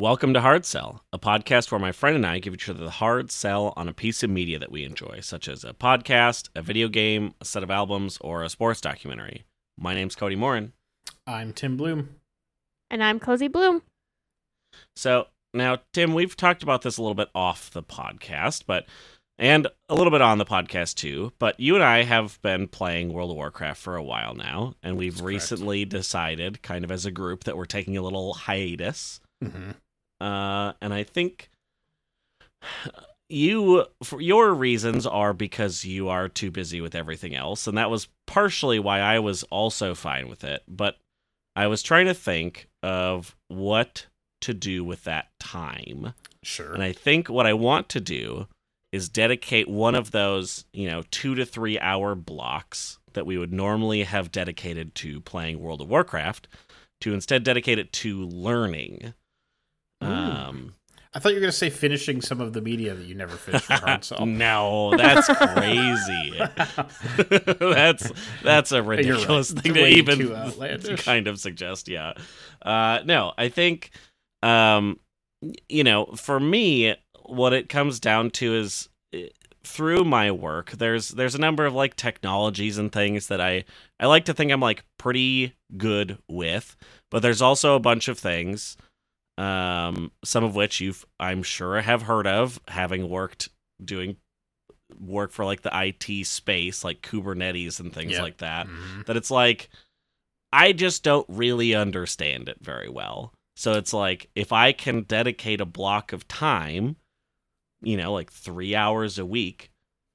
Welcome to Hard Sell, a podcast where my friend and I give each other the hard sell on a piece of media that we enjoy, such as a podcast, a video game, a set of albums, or a sports documentary. My name's Cody Morin. I'm Tim Bloom. And I'm Cozy Bloom. So now, Tim, we've talked about this a little bit off the podcast, but and a little bit on the podcast too. But you and I have been playing World of Warcraft for a while now, and we've That's correct. recently decided, kind of as a group, that we're taking a little hiatus. Mm-hmm. Uh, and I think you, for your reasons, are because you are too busy with everything else, and that was partially why I was also fine with it. But I was trying to think of what to do with that time. Sure. And I think what I want to do is dedicate one of those, you know, two to three hour blocks that we would normally have dedicated to playing World of Warcraft to instead dedicate it to learning. Ooh. Um, I thought you were going to say finishing some of the media that you never finished for hard sell. no, that's crazy. that's that's a ridiculous right. thing It's to even outlandish. kind of suggest. Yeah, uh, no, I think, um, you know, for me, what it comes down to is eh, through my work. There's there's a number of like technologies and things that I I like to think I'm like pretty good with, but there's also a bunch of things. Um, some of which you've, I'm sure, have heard of, having worked doing work for like the IT space, like Kubernetes and things like that. Mhm. That it's like, I just don't really understand it very well. So it's like, if I can dedicate a block of time, you know, like three hours a week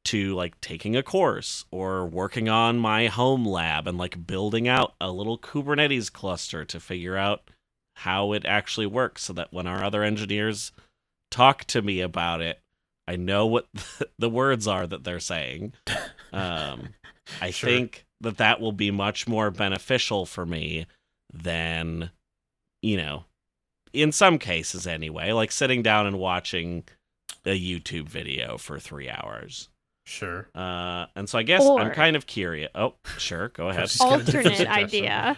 to like taking a course or working on my home lab and like building out a little Kubernetes cluster to figure out how it actually works so that when our other engineers talk to me about it, I know what the words are that they're saying. Um, I Sure. think that that will be much more beneficial for me than, you know, in some cases anyway, like sitting down and watching a YouTube video for three hours. Sure. Uh, and so I guess I'm kind of curious. Oh, sure, go ahead. Just got a different Alternate idea.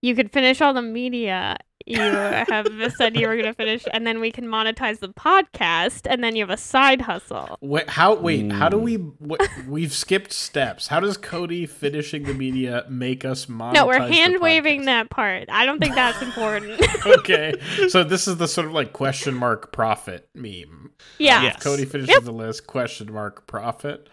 You could finish all the media you have said you were going to finish, and then we can monetize the podcast, and then you have a side hustle. Wait, how? Wait, how do Mm. we? What, we've skipped steps. How does Cody finishing the media make us monetize? No, we're the hand waving that part. I don't think that's important. okay, so this is the sort of like question mark profit meme. yeah. Yes. Cody finishes Yep. the list. Question mark profit.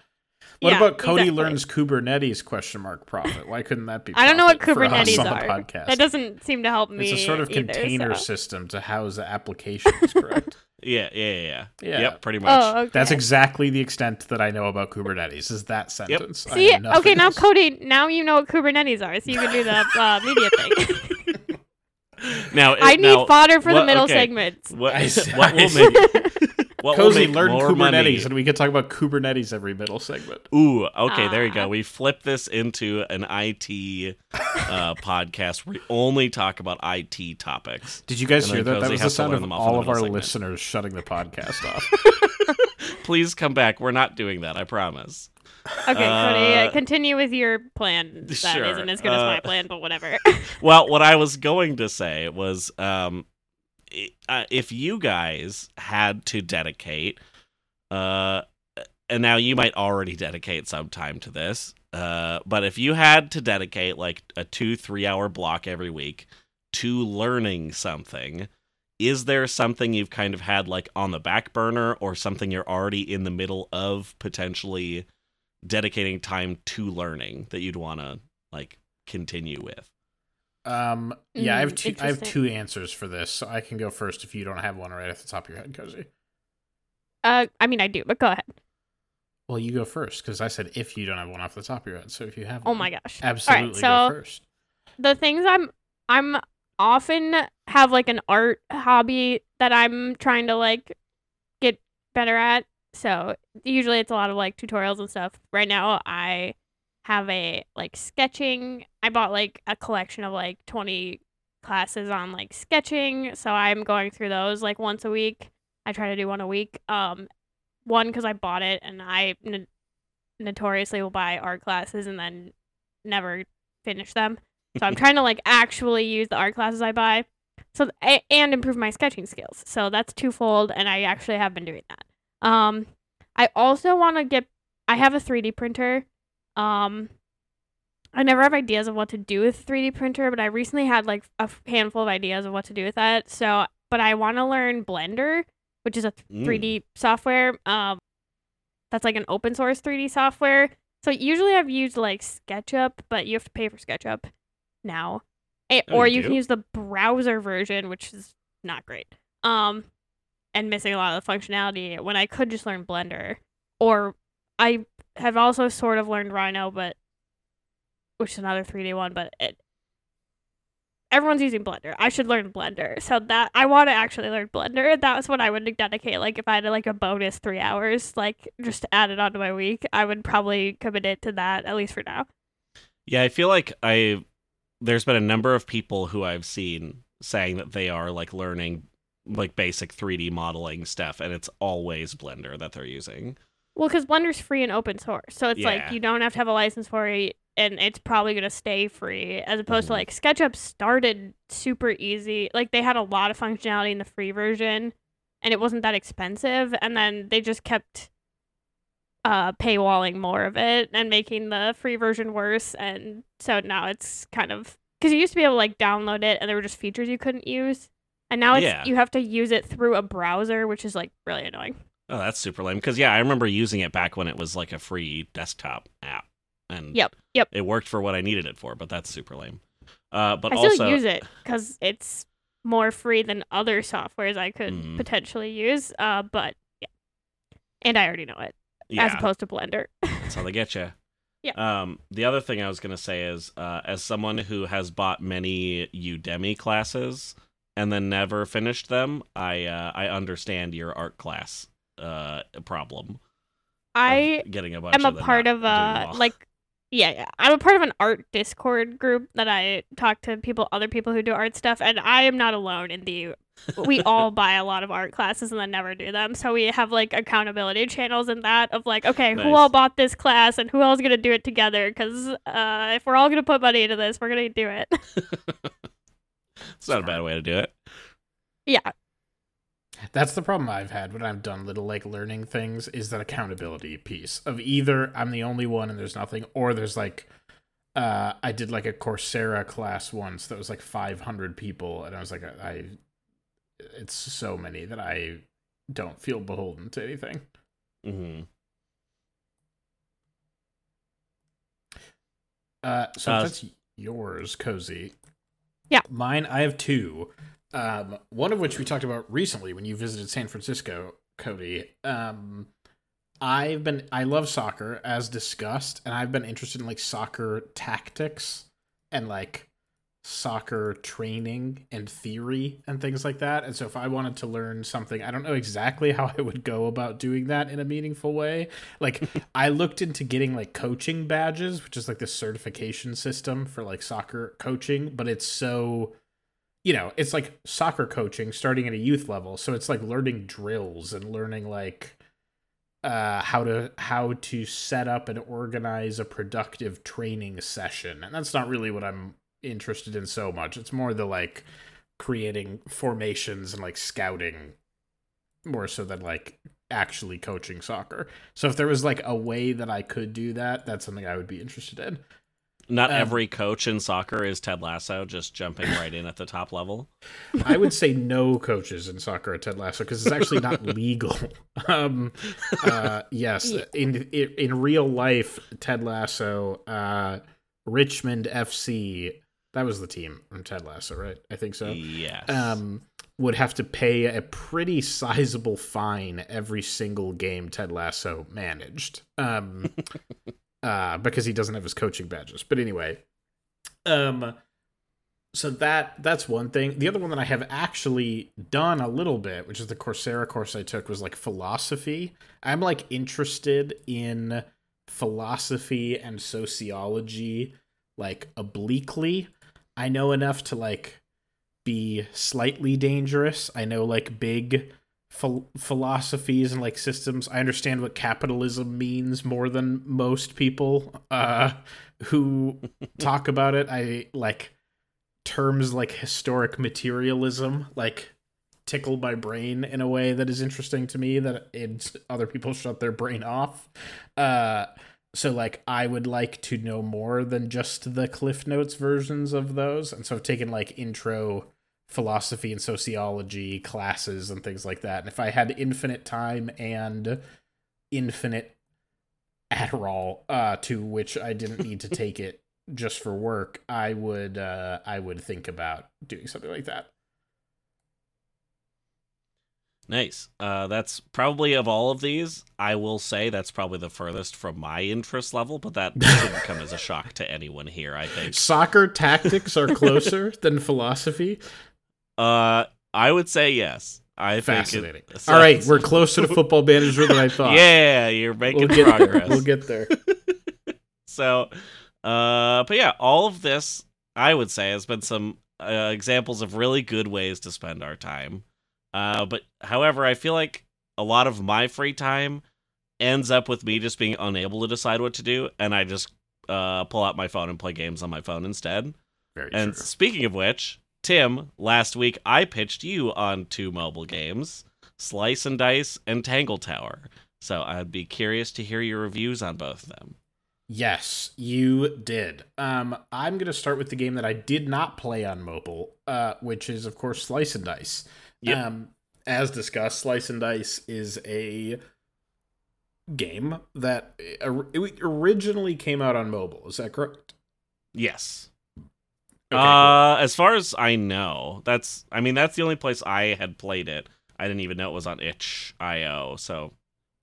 What Yeah, about Cody exactly. learns Kubernetes? Question mark profit. Why couldn't that be? I don't know what profit for us Kubernetes on the are. podcast? That doesn't seem to help me. It's a sort of either, container so. system to house the applications, correct? Yeah, yeah, yeah, yeah. Yeah. Yep, pretty much. Oh, okay. That's exactly the extent that I know about Kubernetes. Is that sentence? I See, okay, now. Cody, now you know what Kubernetes are, so you can do the uh, media thing. Now, it- I need now, fodder for the middle okay. segments. What, I see- what will see. make what will Cozy make learn Kubernetes, money? and we can talk about Kubernetes every middle segment. Ooh, okay, there you Ah. go. We flip this into an IT uh, podcast where we only talk about IT topics. Did you guys And hear that? That was the sound of them off in the all of our segment. listeners shutting the podcast off. Please come back. We're not doing that. I promise. Okay, Cody, Uh, uh, continue with your plan. That sure, not as good as uh, my plan, but whatever. Well, what I was going to say was, um, i- if you guys had to dedicate, uh, and now you might already dedicate some time to this, uh, but if you had to dedicate like a two, three hour block every week to learning something, is there something you've kind of had like on the back burner or something you're already in the middle of potentially dedicating time to learning that you'd want to like continue with? Um, yeah, I have Mm, two. I have two answers for this, so I can go first if you don't have one right off the top of your head, Cozy. uh, I mean, I do, but go ahead. Well, you go first because I said if you don't have one off the top of your head. So if you have, Oh one, my gosh. absolutely so go first. the things I'm I'm often have like an art hobby that I'm trying to like get better at. So usually it's a lot of like tutorials and stuff. Right now I have a like sketching. I bought like a collection of like 20 classes on like sketching, so I'm going through those like once a week. I try to do one a week. Um one cuz I bought it and I n- notoriously will buy art classes and then never finish them. So I'm trying to like actually use the art classes I buy. so and improve my sketching skills. So that's twofold, and I actually have been doing that. Um, I also want to get. I have a 3D printer. Um, I never have ideas of what to do with 3D printer, but I recently had like a handful of ideas of what to do with that. So, but I want to learn Blender, which is a Mm. 3D software. Um, that's like an open source 3D software. So usually I've used like SketchUp, but you have to pay for SketchUp now, Eh, Oh, or you you can use the browser version, which is not great. Um, and missing a lot of the functionality when I could just learn Blender, or I have also sort of learned Rhino, but which is another 3D one, but it everyone's using Blender. I should learn Blender. So that I want to actually learn Blender. That's what I would dedicate. Like if I had like a bonus three hours, like just to add it onto my week, I would probably commit it to that at least for now. Yeah, I feel like I there's been a number of people who I've seen saying that they are like learning like basic 3D modeling stuff and it's always Blender that they're using. Well, because Blender's free and open source, so it's Yeah. like you don't have to have a license for it, and it's probably gonna stay free. As opposed to like SketchUp started super easy, like they had a lot of functionality in the free version, and it wasn't that expensive, and then they just kept uh paywalling more of it and making the free version worse, and so now it's kind of because you used to be able to like download it, and there were just features you couldn't use, and now it's Yeah. you have to use it through a browser, which is like really annoying. Oh, that's super lame because yeah, I remember using it back when it was like a free desktop app and Yep, yep. it worked for what I needed it for, but that's super lame. Uh, but I still also use it because it's more free than other softwares I could Mhm. potentially use. Uh, but yeah, and I already know it yeah, as opposed to Blender. That's how they get you. Yeah. Um, the other thing I was gonna say is, uh, as someone who has bought many Udemy classes and then never finished them, I uh, I understand your art class uh problem. I getting a bunch. I'm a of part of doing uh well. like yeah yeah I'm a part of an art Discord group that I talk to people other people who do art stuff, and I am not alone in the. we all buy a lot of art classes and then never do them. So we have like accountability channels in that of like, okay, who all bought this class and who all's gonna do it together? Because uh, if we're all gonna put money into this, we're gonna do it. it's not a bad way to do it. yeah, That's the problem I've had when I've done little like learning things is that accountability piece of either I'm the only one and there's nothing, or there's like uh I did like a Coursera class once that was like 500 people, and I was like I, it's so many that I don't feel beholden to anything. Mm-hmm. Uh, so Uh, that's yours, cozy. Yeah. Mine, I have two. Um, one of which we talked about recently when you visited San Francisco, Cody. Um, I've been, I love soccer as discussed, and I've been interested in like soccer tactics and like soccer training and theory and things like that. And so if I wanted to learn something, I don't know exactly how I would go about doing that in a meaningful way. Like I looked into getting like coaching badges, which is like the certification system for like soccer coaching, but it's so you know, it's like soccer coaching starting at a youth level. So it's like learning drills and learning like uh how to how to set up and organize a productive training session. And that's not really what I'm interested in so much. It's more the like creating formations and like scouting more so than like actually coaching soccer. So if there was like a way that I could do that, that's something I would be interested in. Not Um, every coach in soccer is Ted Lasso, just jumping right in at the top level. I would say no coaches in soccer are Ted Lasso because it's actually not legal. Um, uh, yes, in, in in real life, Ted Lasso, uh, Richmond FC, that was the team from Ted Lasso, right? I think so. Yes. um, would have to pay a pretty sizable fine every single game Ted Lasso managed. Um, uh, because he doesn't have his coaching badges. But anyway, um, so that that's one thing. The other one that I have actually done a little bit, which is the Coursera course I took, was like philosophy. I'm like interested in philosophy and sociology like obliquely. I know enough to like be slightly dangerous. I know like big phil- philosophies and like systems. I understand what capitalism means more than most people uh who talk about it. I like terms like historic materialism like tickle my brain in a way that is interesting to me that it's other people shut their brain off. Uh so like I would like to know more than just the Cliff Notes versions of those. And so I've taken like intro philosophy and sociology classes and things like that. And if I had infinite time and infinite Adderall, uh, to which I didn't need to take it just for work, I would uh I would think about doing something like that. Nice. Uh, that's probably of all of these, I will say that's probably the furthest from my interest level, but that shouldn't come as a shock to anyone here, I think. Soccer tactics are closer than philosophy. Uh, I would say yes. I Fascinating. it All right, we're closer to football manager than I thought. Yeah, you're making we'll get progress. We'll get there. So, uh, but yeah, all of this I would say has been some uh, examples of really good ways to spend our time. Uh, but however, I feel like a lot of my free time ends up with me just being unable to decide what to do, and I just uh, pull out my phone and play games on my phone instead. Very And true. speaking of which, Tim, last week I pitched you on two mobile games, Slice and Dice and Tangle Tower. So I'd be curious to hear your reviews on both of them. Yes, you did. Um, I'm gonna start with the game that I did not play on mobile, uh, which is of course Slice and Dice. Yep. Um, as discussed, Slice and Dice is a game that it originally came out on mobile. Is that correct? Yes. Okay, uh, as far as I know, that's I mean that's the only place I had played it. I didn't even know it was on itch.io. So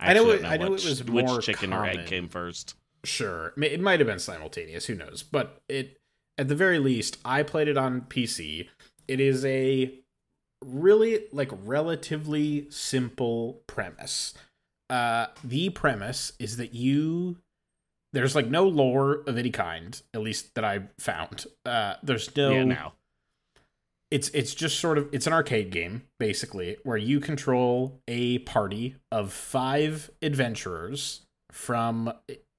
I know actually it- don't I know which, it was which chicken or egg came first. Sure, it might have been simultaneous. Who knows? But it, at the very least, I played it on PC. It is a really like relatively simple premise. Uh, the premise is that you there's like no lore of any kind, at least that I found. Uh, there's no Yeah, now. it's it's just sort of it's an arcade game basically where you control a party of five adventurers from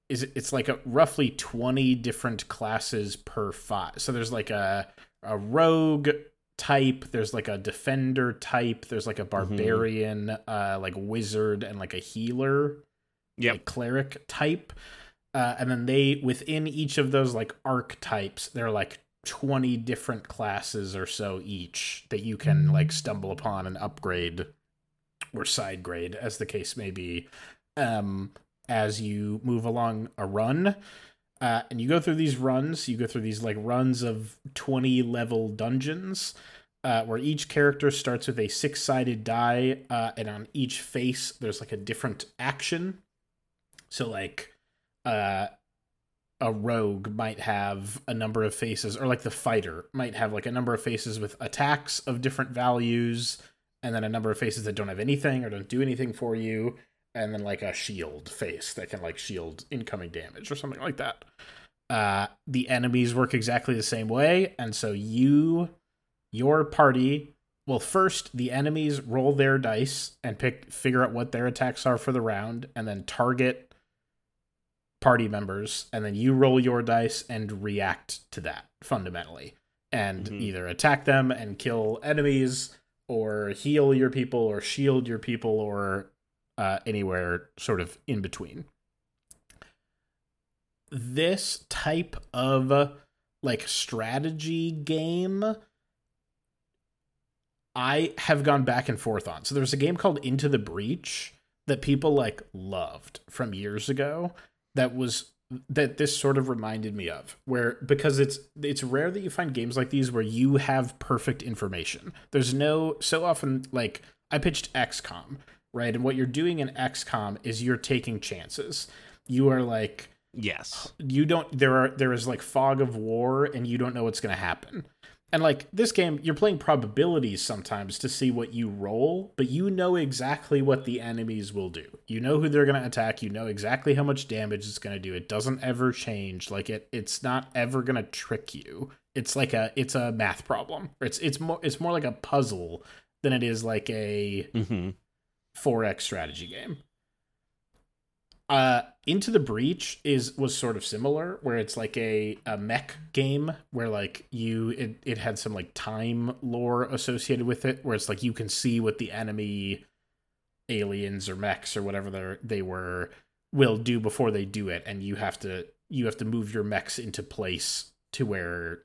is it- it's like a roughly 20 different classes per five so there's like a a rogue type there's like a defender type there's like a barbarian uh like wizard and like a healer Yep. like cleric type uh, and then they within each of those like archetypes there are like 20 different classes or so each that you can like stumble upon and upgrade or side grade as the case may be um as you move along a run. Uh, and you go through these runs you go through these like runs of 20 level dungeons uh, where each character starts with a six-sided die uh, and on each face there's like a different action. So like uh a rogue might have a number of faces or like the fighter might have like a number of faces with attacks of different values and then a number of faces that don't have anything or don't do anything for you and then like a shield face that can like shield incoming damage or something like that. Uh the enemies work exactly the same way and so you your party well first the enemies roll their dice and pick figure out what their attacks are for the round and then target party members and then you roll your dice and react to that fundamentally and Mhm. either attack them and kill enemies or heal your people or shield your people or uh, anywhere sort of in between this type of like strategy game I have gone back and forth on. So there's a game called Into the Breach that people like loved from years ago that was that this sort of reminded me of where because it's it's rare that you find games like these where you have perfect information. There's no so often like I pitched XCOM, right? And what you're doing in XCOM is you're taking chances. You are like Yes. you don't there are there is like fog of war and you don't know what's going to happen and like this game you're playing probabilities sometimes to see what you roll but you know exactly what the enemies will do. You know who they're going to attack. You know exactly how much damage it's going to do. It doesn't ever change. Like it it's not ever going to trick you. It's like a it's a math problem. It's it's more it's more like a puzzle than it is like a hmm 4x strategy game uh into the breach is was sort of similar where it's like a, a mech game where like you it, it had some like time lore associated with it where it's like you can see what the enemy aliens or mechs or whatever they they were will do before they do it and you have to you have to move your mechs into place to where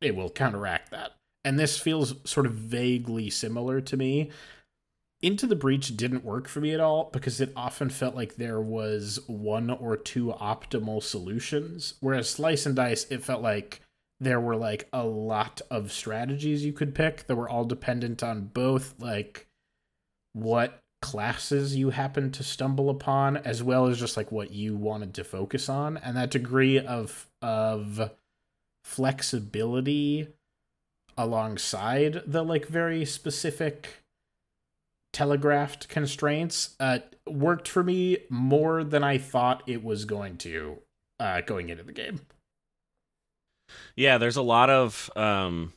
it will counteract that. And this feels sort of vaguely similar to me into the Breach didn't work for me at all because it often felt like there was one or two optimal solutions. Whereas Slice and Dice, it felt like there were like a lot of strategies you could pick that were all dependent on both like what classes you happened to stumble upon as well as just like what you wanted to focus on and that degree of of flexibility alongside the like very specific telegraphed constraints uh, worked for me more than I thought it was going to uh, going into the game. Yeah, there's a lot of um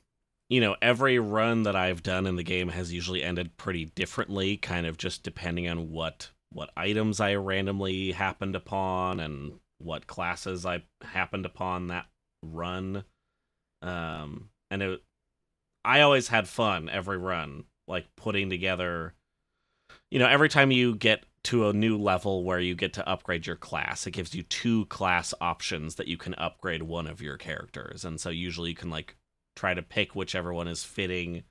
you know, every run that I've done in the game has usually ended pretty differently, kind of just depending on what what items I randomly happened upon and what classes I happened upon that run. Um and it I always had fun every run, like putting together you know, every time you get to a new level where you get to upgrade your class, it gives you two class options that you can upgrade one of your characters. And so usually you can like try to pick whichever one is fitting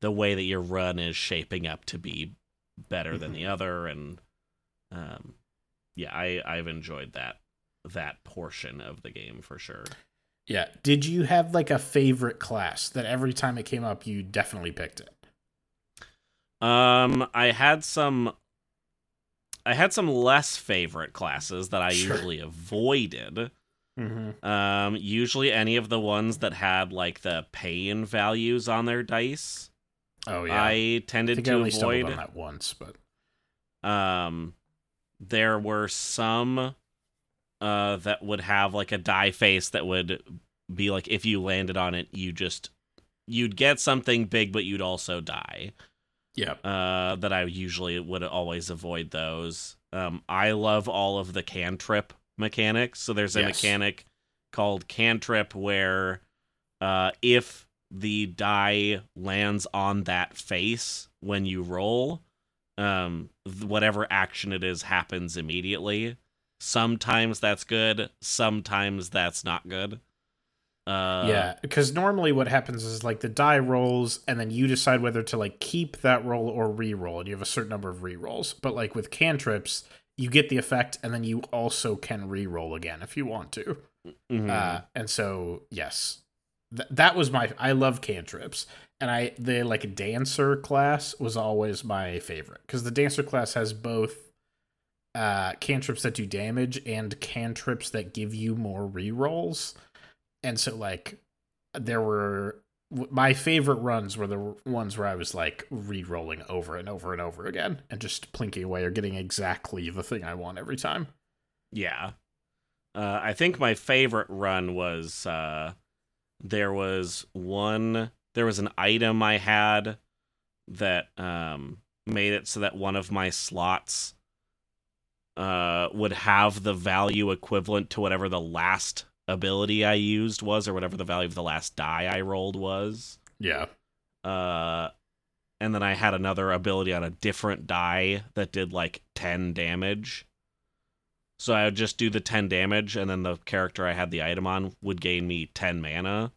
the way that your run is shaping up to be better mm-hmm. than the other and um yeah, I I've enjoyed that that portion of the game for sure. Yeah. Did you have like a favorite class that every time it came up you definitely picked it? Um, I had some. I had some less favorite classes that I sure. usually avoided. Mm-hmm. Um, usually any of the ones that had like the pain values on their dice. Oh yeah, I tended I to I avoid on that once, but um, there were some uh that would have like a die face that would be like if you landed on it, you just you'd get something big, but you'd also die. Yeah. Uh, that I usually would always avoid those. Um, I love all of the cantrip mechanics. So there's a yes. mechanic called cantrip where uh, if the die lands on that face when you roll, um, whatever action it is happens immediately. Sometimes that's good, sometimes that's not good. Uh, yeah, because normally what happens is like the die rolls, and then you decide whether to like keep that roll or re-roll, and you have a certain number of re-rolls. But like with cantrips, you get the effect, and then you also can re-roll again if you want to. Mm-hmm. Uh, and so yes, th- that was my. I love cantrips, and I the like dancer class was always my favorite because the dancer class has both uh cantrips that do damage and cantrips that give you more re-rolls and so like there were my favorite runs were the ones where I was like re-rolling over and over and over again and just plinking away or getting exactly the thing I want every time. Yeah. Uh, I think my favorite run was uh, there was one there was an item I had that um, made it so that one of my slots uh, would have the value equivalent to whatever the last ability I used was, or whatever the value of the last die I rolled was. Yeah. Uh, and then I had another ability on a different die that did like 10 damage. So I would just do the 10 damage, and then the character I had the item on would gain me 10 mana.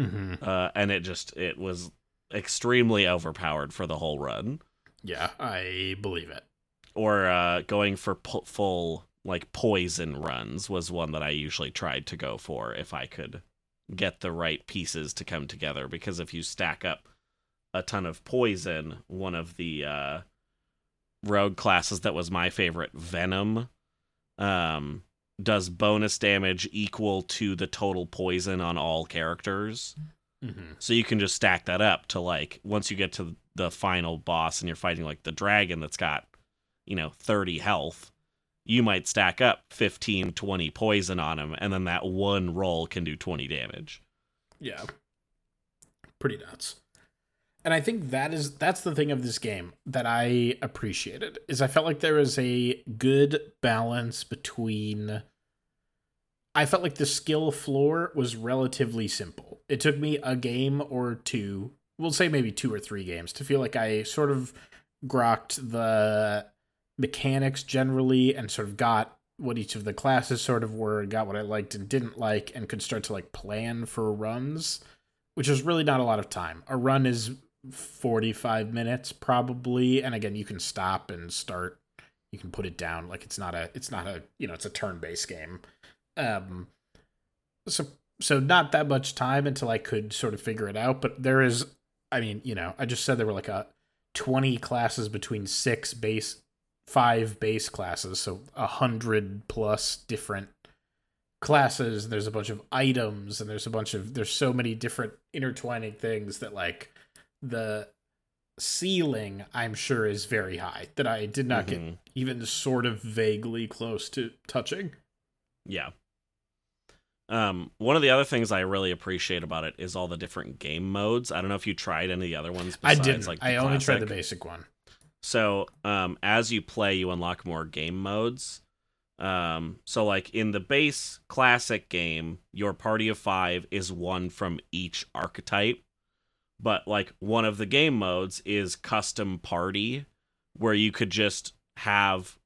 Mm-hmm. Uh, and it just, it was extremely overpowered for the whole run. Yeah, I believe it. Or uh, going for p- full like poison runs was one that I usually tried to go for if I could get the right pieces to come together because if you stack up a ton of poison, one of the uh rogue classes that was my favorite, Venom, um does bonus damage equal to the total poison on all characters. Mm-hmm. So you can just stack that up to like once you get to the final boss and you're fighting like the dragon that's got, you know, 30 health you might stack up 15, 20 poison on him, and then that one roll can do 20 damage. Yeah. Pretty nuts. and I think that is that's the thing of this game that I appreciated is I felt like there was a good balance between I felt like the skill floor was relatively simple. It took me a game or two, we'll say maybe two or three games to feel like I sort of grokked the mechanics generally and sort of got what each of the classes sort of were, got what I liked and didn't like and could start to like plan for runs, which is really not a lot of time. A run is 45 minutes probably and again you can stop and start. You can put it down. Like it's not a it's not a you know it's a turn-based game. Um so so not that much time until i could sort of figure it out but there is i mean you know i just said there were like a 20 classes between six base five base classes so a hundred plus different classes there's a bunch of items and there's a bunch of there's so many different intertwining things that like the ceiling i'm sure is very high that i did not Mhm. get even sort of vaguely close to touching Yeah. Um, one of the other things I really appreciate about it is all the different game modes. I don't know if you tried any of the other ones. i didn't Like i only tried the basic one So, um, as you play, you unlock more game modes. Um, so like in the base classic game, your party of five is one from each archetype. But like one of the game modes is custom party, where you could just have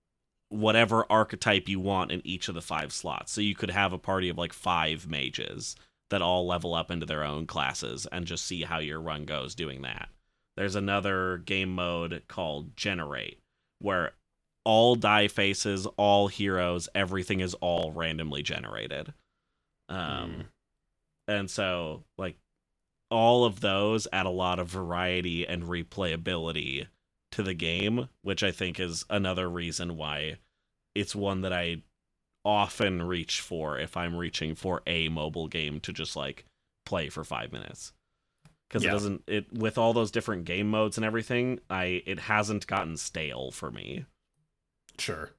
whatever archetype you want in each of the five slots. So you could have a party of like five mages that all level up into their own classes and just see how your run goes doing that. There's another game mode called Generate, where all die faces, all heroes, everything is all randomly generated. Um, and so like all of those add a lot of variety and replayability to the game, which I think is another reason why it's one that I often reach for if I'm reaching for a mobile game to just like play for 5 minutes. Cuz Yeah. it doesn't it with all those different game modes and everything, I it hasn't gotten stale for me. Sure.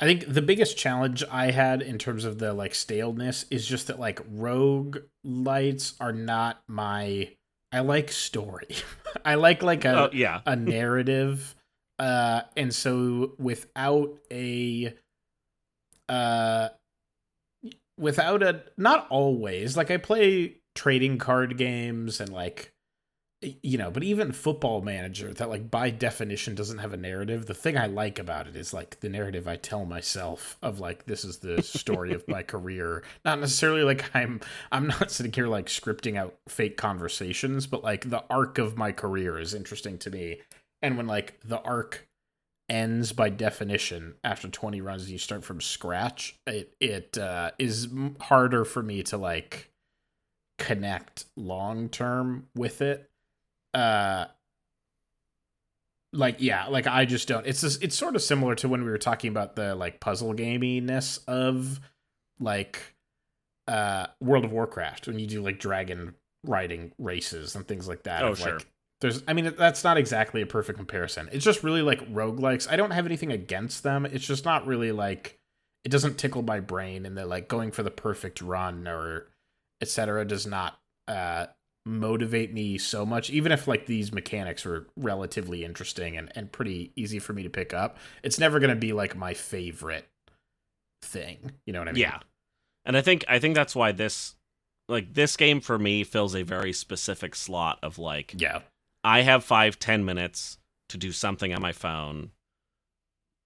I think the biggest challenge I had in terms of the like staleness is just that like rogue lights are not my I like story. I like like a oh, yeah. a narrative uh and so without a uh without a not always like I play trading card games and like you know, but even football manager that like by definition doesn't have a narrative. The thing I like about it is like the narrative I tell myself of like this is the story of my career. Not necessarily like I'm I'm not sitting here like scripting out fake conversations, but like the arc of my career is interesting to me. And when like the arc ends by definition after 20 runs and you start from scratch, it it uh, is harder for me to like connect long term with it. Uh like yeah, like I just don't. It's just, it's sort of similar to when we were talking about the like puzzle gaminess of like uh World of Warcraft when you do like dragon riding races and things like that. Oh, of, sure. Like, there's I mean that's not exactly a perfect comparison. It's just really like roguelikes. I don't have anything against them. It's just not really like it doesn't tickle my brain and that like going for the perfect run or etc does not uh motivate me so much. Even if like these mechanics were relatively interesting and, and pretty easy for me to pick up it's never going to be like my favorite thing. You know what i mean? Yeah. And I think I think that's why this like this game for me fills a very specific slot of like yeah. I have five, ten minutes to do something on my phone,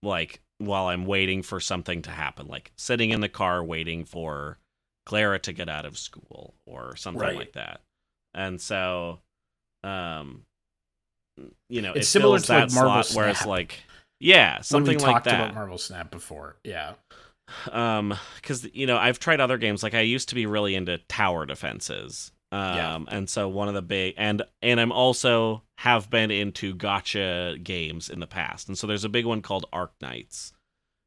like while I'm waiting for something to happen, like sitting in the car waiting for Clara to get out of school or something Right. like that. And so, um, you know, It's it similar to, like, that Marvel slot where it's like, yeah, when something we like talked that about marvel snap before yeah um because you know i've tried other games like i used to be really into tower defenses um Yeah. and so one of the big and and i'm also have been into gacha games in the past and so there's a big one called arc knights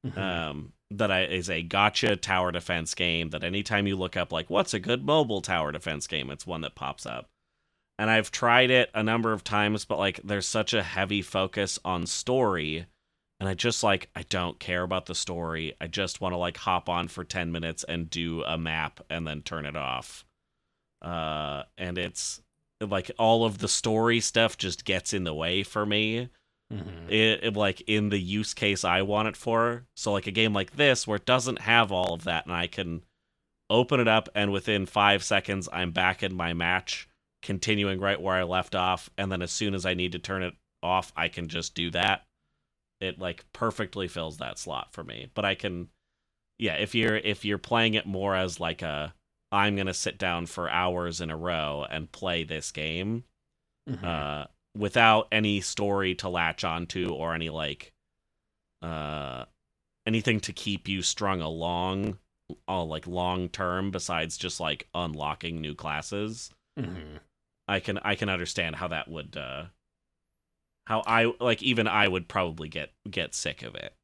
Mhm. um that is a gacha tower defense game that anytime you look up like what's a good mobile tower defense game it's one that pops up. And i've tried it a number of times but like there's such a heavy focus on story and i just like i don't care about the story. I just want to like hop on for 10 minutes and do a map and then turn it off. Uh and it's like all of the story stuff just gets in the way for me. Mhm. It, it- like in the use case I want it for. So like a game like this where it doesn't have all of that and I can open it up and within 5 seconds I'm back in my match continuing right where I left off and then as soon as I need to turn it off I can just do that. It like perfectly fills that slot for me. But I can yeah, if you're if you're playing it more as like a I'm going to sit down for hours in a row and play this game, Mhm. uh, without any story to latch onto or any like uh anything to keep you strung along all like long term besides just like unlocking new classes Mhm. i can i can understand how that would uh how i like even i would probably get get sick of it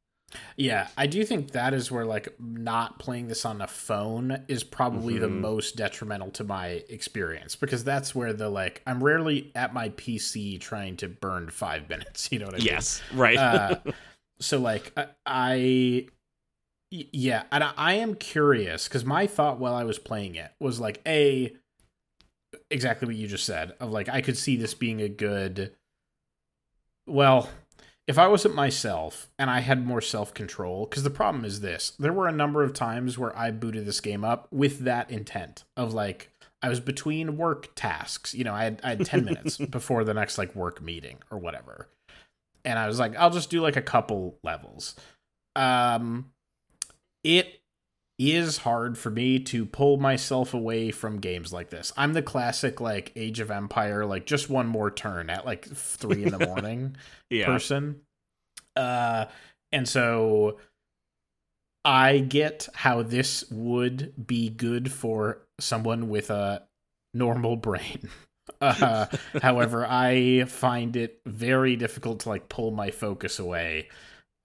Yeah, I do think that is where like not playing this on a phone is probably the Mhm. most detrimental to my experience because that's where the like I'm rarely at my PC trying to burn five minutes. You know what I mean? yes right Uh, so like I yeah, and I, I am curious because my thought while I was playing it was like a exactly what you just said of like I could see this being a good. Well, if I wasn't myself and I had more self control, because the problem is this: there were a number of times where I booted this game up with that intent of like. I was between work tasks. You know, I had I had 10 minutes before the next like work meeting or whatever and I was like, I'll just do like a couple levels. Um, it is hard for me to pull myself away from games like this. I'm the classic like Age of Empire, like just one more turn at like three in the morning yeah person. Uh, and so I get how this would be good for someone with a normal brain. Uh, however, I find it very difficult to like pull my focus away.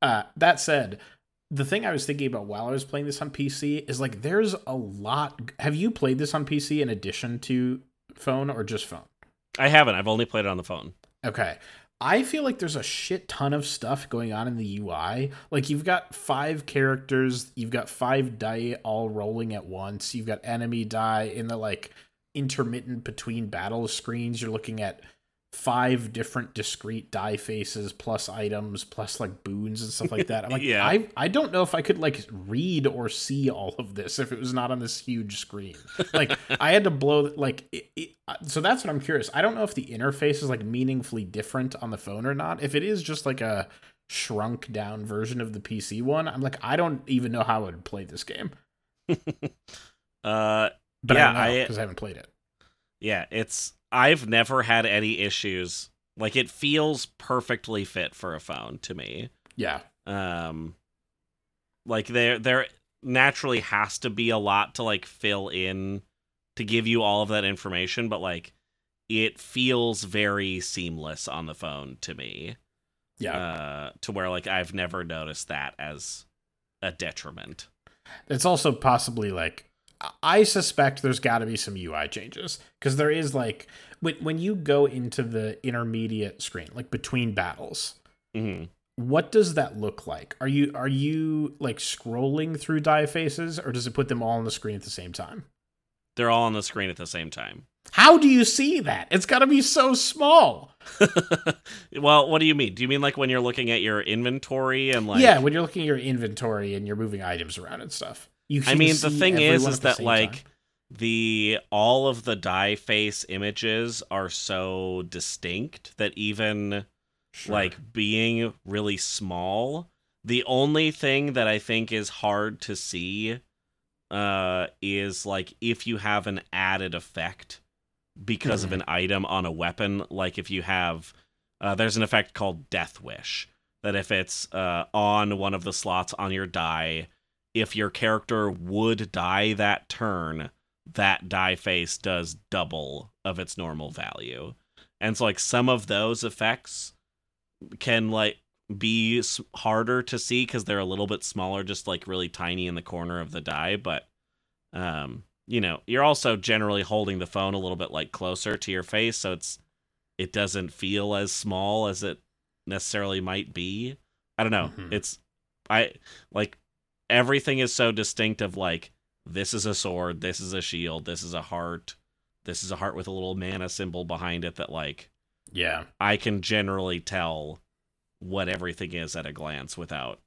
Uh, that said, the thing I was thinking about while I was playing this on PC is like there's a lot. Have you played this on PC in addition to phone or just phone? i haven't i've only played it on the phone Okay. I feel like there's a shit ton of stuff going on in the UI. Like you've got five characters, you've got five die all rolling at once. You've got enemy die in the like intermittent between battle screens. You're looking at five different discrete die faces plus items plus like boons and stuff like that. I'm like, Yeah. I I don't know if I could like read or see all of this if it was not on this huge screen. Like I had to blow like it, it, so that's what I'm curious. I don't know if the interface is like meaningfully different on the phone or not. If it is just like a shrunk down version of the PC one, I'm like I don't even know how I would play this game. uh But Yeah, I know I- because I haven't played it. Yeah, it's I've never had any issues. Like it feels perfectly fit for a phone to me. Yeah. Um like there there naturally has to be a lot to like fill in to give you all of that information, but like it feels very seamless on the phone to me. Yeah. Uh to where like I've never noticed that as a detriment. It's also possibly like I suspect there's got to be some UI changes because there is like when when you go into the intermediate screen, like between battles, Mhm. what does that look like? Are you are you like scrolling through die faces, or does it put them all on the screen at the same time? They're all on the screen at the same time. How do you see that? It's got to be so small. well, what do you mean? Do you mean like when you're looking at your inventory and like yeah, when you're looking at your inventory and you're moving items around and stuff. You I mean, the thing is, is that like time. the all of the die face images are so distinct that even Sure. like being really small, the only thing that I think is hard to see uh is like if you have an added effect because of Mhm. an item on a weapon, like if you have uh there's an effect called Death Wish that if it's uh on one of the slots on your die, if your character would die that turn, that die face does double of its normal value. And so like some of those effects can like be harder to see cuz they're a little bit smaller just like really tiny in the corner of the die, but um you know, you're also generally holding the phone a little bit like closer to your face so it's it doesn't feel as small as it necessarily might be. I don't know. Mhm. It's I like everything is so distinct of like this is a sword, this is a shield, this is a heart, this is a heart with a little mana symbol behind it that like Yeah. I can generally tell what everything is at a glance without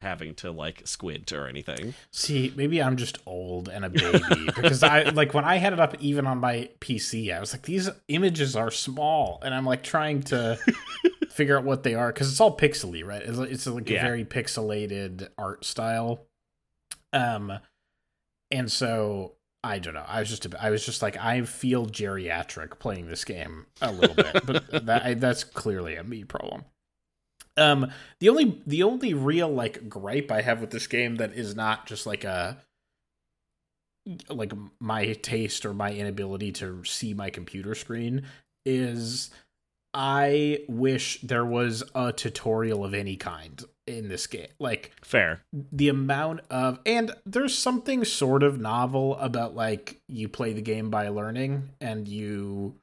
having to like squint or anything. See, maybe I'm just old and a baby because I like when I had it up even on my PC, I was like, these images are small, and I'm like trying to figure out what they are because it's all pixely, right? It's, it's like Yeah. a very pixelated art style. Um, and so I don't know. I was just I was just like I feel geriatric playing this game a little bit, but that I, that's clearly a me problem. Um, the only the only real like gripe I have with this game that is not just like a like my taste or my inability to see my computer screen is I wish there was a tutorial of any kind in this game. Like Fair. the amount of and there's something sort of novel about like you play the game by learning and you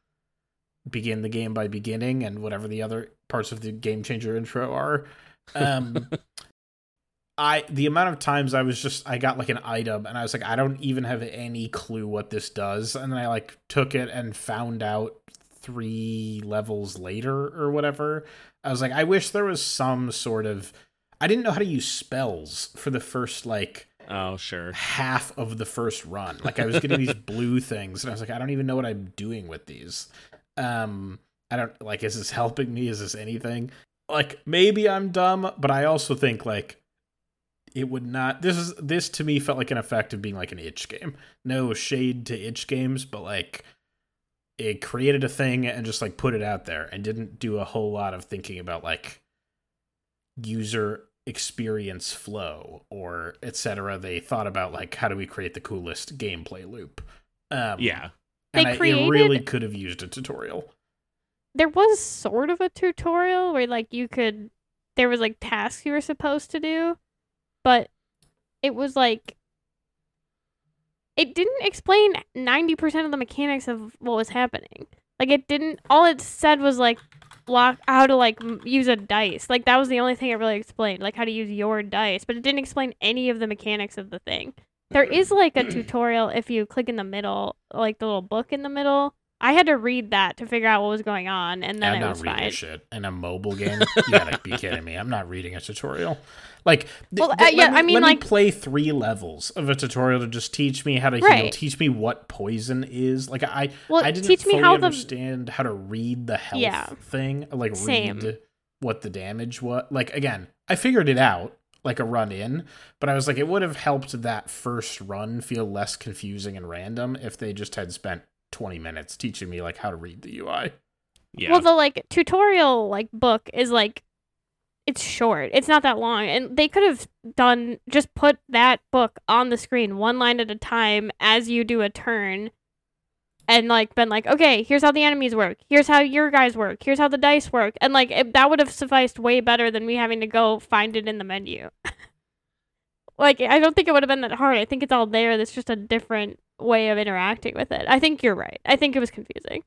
begin the game by beginning and whatever the other parts of the game changer intro are um i the amount of times i was just i got like an item and i was like i don't even have any clue what this does and then i like took it and found out three levels later or whatever i was like i wish there was some sort of i didn't know how to use spells for the first like Oh, sure. half of the first run. Like I was getting these blue things, and I was like, I don't even know what I'm doing with these. Um, I don't like. Is this helping me? Is this anything? Like maybe I'm dumb, but I also think like it would not. This is this to me felt like an effect of being like an itch game. No shade to itch games, but like it created a thing and just like put it out there and didn't do a whole lot of thinking about like user experience flow or etc they thought about like how do we create the coolest gameplay loop? Um Yeah. and They I, it really could have used a tutorial. There was sort of a tutorial where like you could there was like tasks you were supposed to do but it was like it didn't explain 90% of the mechanics of what was happening. Like it didn't all it said was like block how to like m- use a dice. Like that was the only thing it really explained like how to use your dice but it didn't explain any of the mechanics of the thing. There is like a tutorial if you click in the middle like the little book in the middle I had to read that to figure out what was going on, and then i'm it not was reading fine. shit in a mobile game you gotta be kidding me i'm not reading a tutorial like Well, th- uh, yeah, me- I mean, like- me play three levels of a tutorial to just teach me how to heal teach me what poison is like i Well, i didn't teach me fully how the understand how to read the health Yeah. thing like Same. read what the damage was like again i figured it out like a run in but i was like it would have helped that first run feel less confusing and random if they just had spent 20 minutes teaching me like how to read the ui Yeah. well the like tutorial like book is like it's short. It's not that long, and they could have done just put that book on the screen one line at a time as you do a turn. And like been like, okay, here's how the enemies work. Here's how your guys work. Here's how the dice work. And like it, that would have sufficed way better than me having to go find it in the menu. like I don't think it would have been that hard. I think it's all there. That's just a different way of interacting with it. I think you're right. I think it was confusing.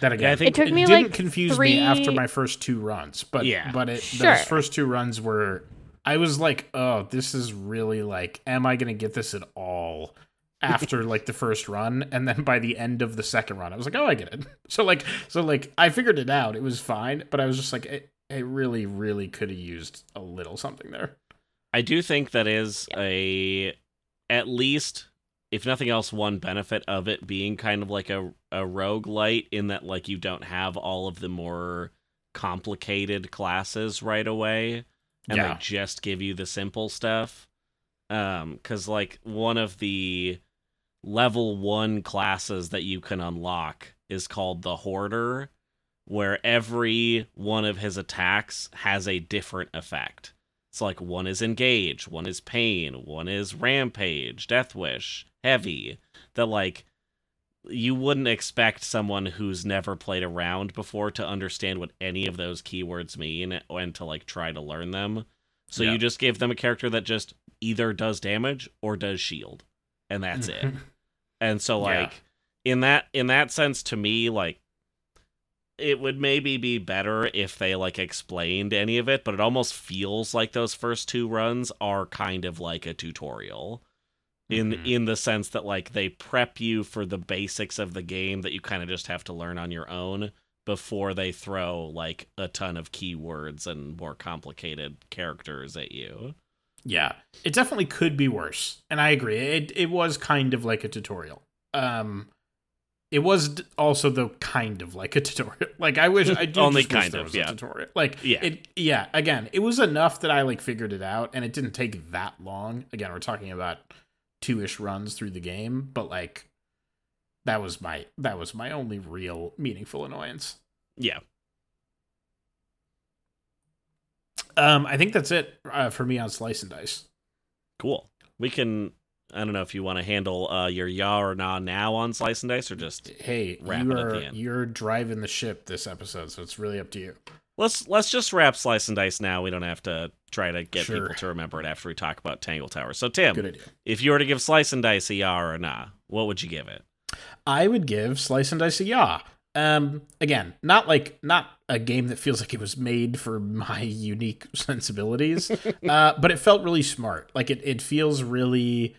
that again Yeah, I think- It took me, didn't like, confuse me after my first two runs but Yeah. but it Sure. those first two runs were i was like oh this is really like am i gonna get this at all after like the first run and then by the end of the second run i was like oh i get it so like so like i figured it out it was fine but i was just like it, it really really could have used a little something there I do think that is a at least if nothing else one benefit of it being kind of like a a roguelite in that like you don't have all of the more complicated classes right away and Yeah. they just give you the simple stuff um cuz like one of the level 1 classes that you can unlock is called the hoarder where every one of his attacks has a different effect it's like one is engage, one is pain, one is rampage, death wish, heavy. That like you wouldn't expect someone who's never played a round before to understand what any of those keywords mean and to like try to learn them. So Yeah. you just give them a character that just either does damage or does shield. And that's it. And so Yeah. like in that in that sense to me like it would maybe be better if they like explained any of it, but it almost feels like those first two runs are kind of like a tutorial. in Mhm. in the sense that like they prep you for the basics of the game that you kind of just have to learn on your own before they throw like a ton of keywords and more complicated characters at you. Yeah, it definitely could be worse, and I agree. It it was kind of like a tutorial. Um, it was also though kind of like a tutorial. Like I wish I do Only just wish kind of, yeah. tutorial. Like Yeah. it yeah. Again, it was enough that I like figured it out, and it didn't take that long. Again, we're talking about two ish runs through the game, but like that was my that was my only real meaningful annoyance. Yeah. Um, I think that's it uh, for me on Slice and Dice. Cool. We can I don't know if you want to handle uh, your ya or nah now on Slice and Dice or just Hey, Wrap you it at are the end. you're driving the ship this episode, so it's really up to you. let's let's just wrap Slice and Dice now. We don't have to try to get Sure. people to remember it after we talk about Tangle Tower. So Tim, if you were to give Slice and Dice a ya or a nah, what would you give it? I would give Slice and Dice a yeah. Um, again, not like not a game that feels like it was made for my unique sensibilities, uh, but it felt really smart. Like it, it feels really,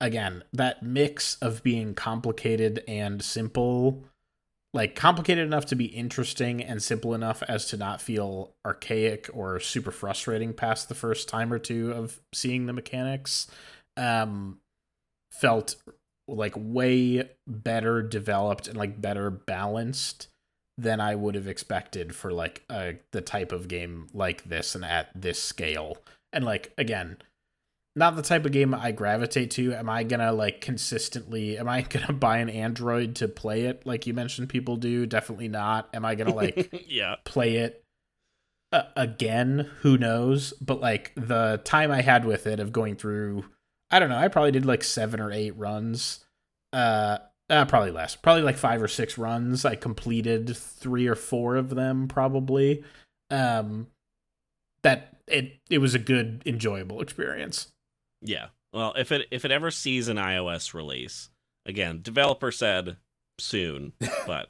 again, that mix of being complicated and simple, like complicated enough to be interesting and simple enough as to not feel archaic or super frustrating past the first time or two of seeing the mechanics. Um, felt like way better developed and like better balanced than I would have expected for like uh, the type of game like this and at this scale. And like again, not the type of game I gravitate to. Am I gonna like consistently? Am I gonna buy an Android to play it like you mentioned people do? Definitely not. Am I gonna like yeah. play it uh, again who knows but like the time i had with it of going through i don't know i probably did like seven or eight runs uh, uh probably less probably like five or six runs i completed three or four of them probably um that it it was a good enjoyable experience Yeah. Well, if it if it ever sees an iOS release, again, developer said soon, but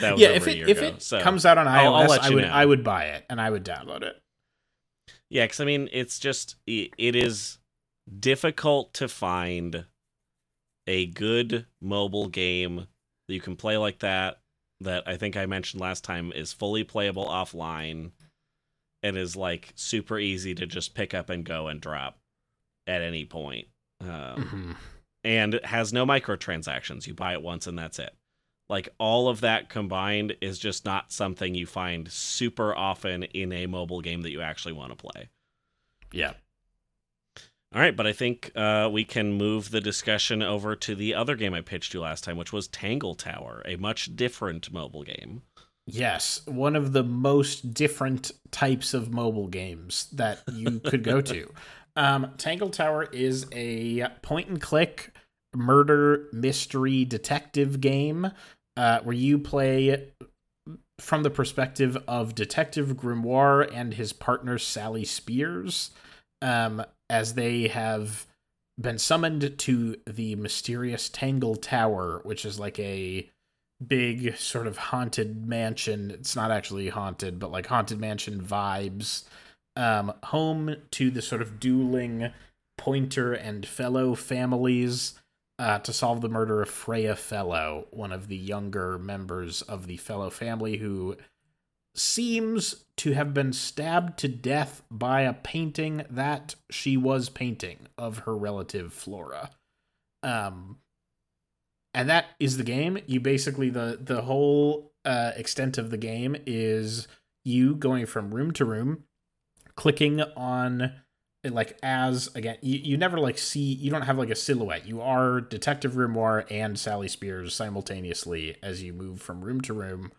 that was yeah over if a it if ago. it so comes out on ios I'll- I'll i would know. i would buy it and i would download it yeah, because I mean, it's just i- it is difficult to find a good mobile game that you can play like that. That I think I mentioned last time is fully playable offline, and is like super easy to just pick up and go and drop at any point. Um, Mhm. and it has no microtransactions. You buy it once and that's it. Like all of that combined is just not something you find super often in a mobile game that you actually want to play. yeah All right, but I think uh, we can move the discussion over to the other game I pitched you last time, which was Tangle Tower, a much different mobile game. Yes, one of the most different types of mobile games that you could go to. Um, Tangle Tower is a point and click murder mystery detective game uh, where you play from the perspective of Detective Grimoire and his partner Sally Spears um, as they have been summoned to the mysterious Tangle Tower, which is like a big sort of haunted mansion. It's not actually haunted, but like haunted mansion vibes. Um, home to the sort of dueling Pointer and Fellow families uh, to solve the murder of Freya Fellow, one of the younger members of the Fellow family who seems to have been stabbed to death by a painting that she was painting of her relative Flora. Um, and that is the game. You basically the the whole uh, extent of the game is you going from room to room, clicking on like as again you, you never like see you don't have like a silhouette. You are detective grimoire and sally spears simultaneously as you move from room to room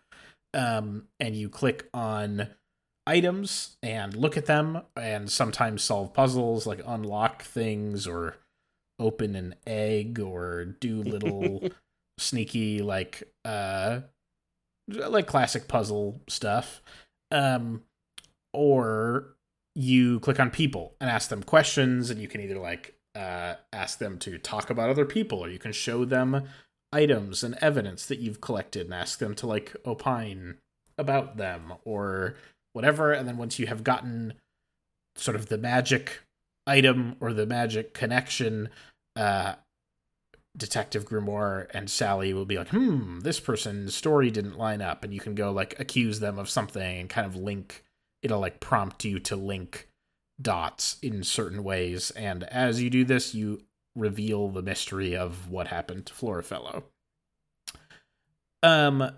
um and you click on items and look at them and sometimes solve puzzles like unlock things or open an egg or do little sneaky like uh like classic puzzle stuff um or you click on people and ask them questions and you can either like uh ask them to talk about other people or you can show them items and evidence that you've collected and ask them to like opine about them or whatever and then once you have gotten sort of the magic item or the magic connection uh, Detective Grimoire and Sally will be like, hmm, this person's story didn't line up. And you can go like accuse them of something and kind of link, it'll like prompt you to link dots in certain ways. And as you do this, you reveal the mystery of what happened to Flora Fellow. Um,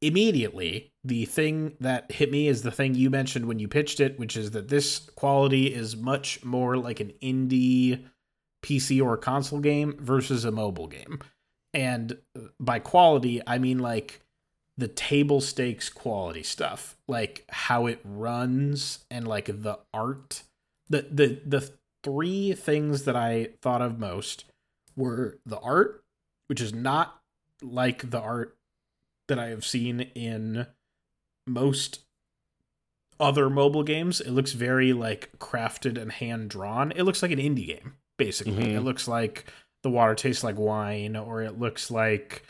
immediately, the thing that hit me is the thing you mentioned when you pitched it, which is that this quality is much more like an indie PC or console game versus a mobile game. And by quality, I mean like the table stakes quality stuff, like how it runs and like the art. The the the three things that I thought of most were the art, which is not like the art that I have seen in most other mobile games. It looks very like crafted and hand drawn. It looks like an indie game, basically. Mhm. It looks like the water tastes like wine, or it looks like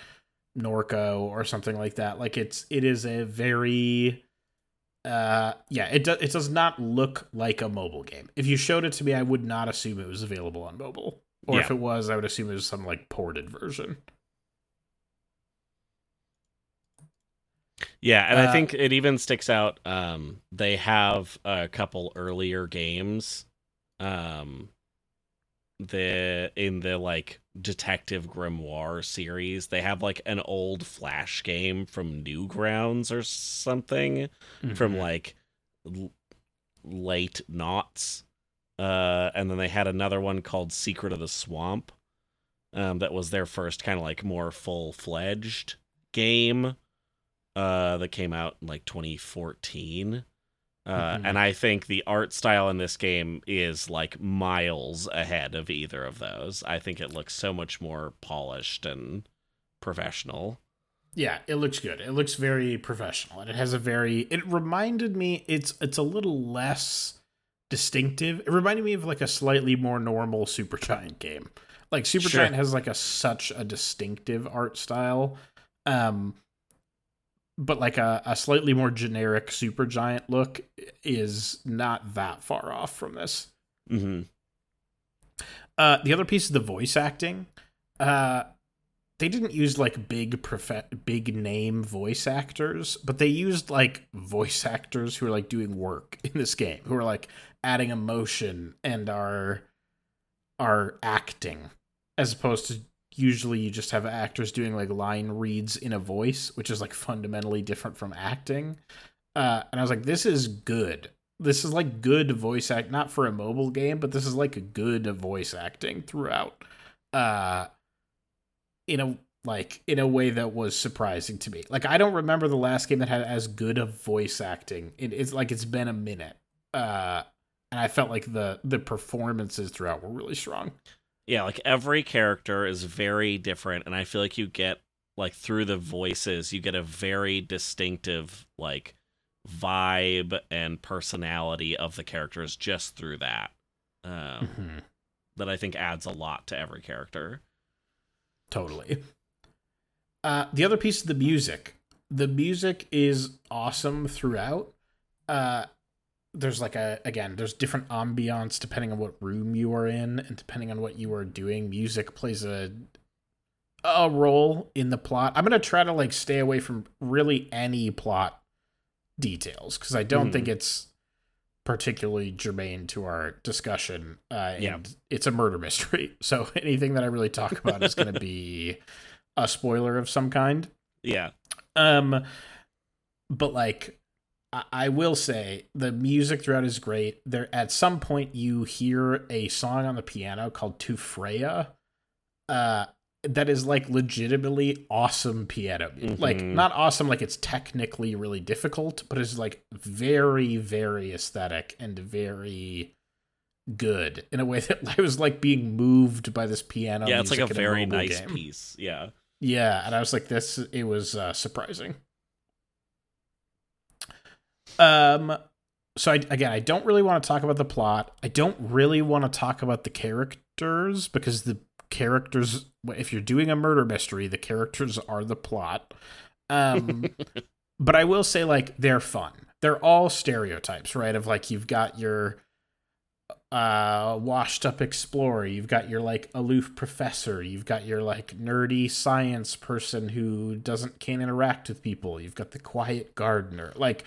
Norco or something like that. Like it's it is a very uh yeah, it does it does not look like a mobile game. If you showed it to me, I would not assume it was available on mobile. Or if it was, I would assume it was some like ported version. Yeah, and Uh, I think it even sticks out. Um, they have a couple earlier games, um, the in the like Detective Grimoire series. They have like an old Flash game from Newgrounds or something from Mhm. like l- late knots. Uh, and then they had another one called Secret of the Swamp. Um, that was their first kind of like more full fledged game. Uh, that came out in like 2014. Uh, Mhm. and I think the art style in this game is like miles ahead of either of those. I think it looks so much more polished and professional. Yeah, it looks good. It looks very professional, and it has a very. It reminded me. It's it's a little less distinctive. It reminded me of like a slightly more normal Supergiant game. Like Supergiant Sure. has like a such a distinctive art style, um, but like a, a slightly more generic Supergiant look is not that far off from this. hmm Uh, the other piece is the voice acting. Uh, they didn't use like big prof- big name voice actors, but they used like voice actors who are like doing work in this game, who are like adding emotion and are are acting, as opposed to usually you just have actors doing like line reads in a voice, which is like fundamentally different from acting. Uh, and I was like, this is good. This is like good voice act, not for a mobile game, but this is like a good voice acting throughout. Uh, in a like in a way that was surprising to me. Like I don't remember the last game that had as good of voice acting. It, it's like it's been a minute. Uh, and I felt like the the performances throughout were really strong. Yeah, like every character is very different, and I feel like you get like through the voices, you get a very distinctive like vibe and personality of the characters just through that. Um, that I think adds a lot to every character. Totally. Uh, the other piece of the music. The music is awesome throughout. Uh, there's like a again, there's different ambiance depending on what room you are in and depending on what you are doing. Music plays a a role in the plot. I'm gonna try to like stay away from really any plot details because I don't Mhm. think it's particularly germane to our discussion. Uh, and Yeah. it's a murder mystery, so anything that I really talk about is going to be a spoiler of some kind. Yeah. Um, but like, I, will say the music throughout is great. There, at some point, you hear a song on the piano called "To Freya." Uh, that is like legitimately awesome piano. music. Like not awesome, like it's technically really difficult, but it's like very, very aesthetic and very good in a way that I was like being moved by this piano. yeah, it's like a very mobile nice game. piece. Yeah. Yeah, and I was like, this. It was uh, surprising. Um, so I, again, I don't really want to talk about the plot. I don't really want to talk about the characters because the characters, if you're doing a murder mystery, the characters are the plot. Um, but I will say, like, they're fun. They're all stereotypes, right? Of like, you've got your uh washed up explorer you've got your like aloof professor you've got your like nerdy science person who doesn't can't interact with people you've got the quiet gardener like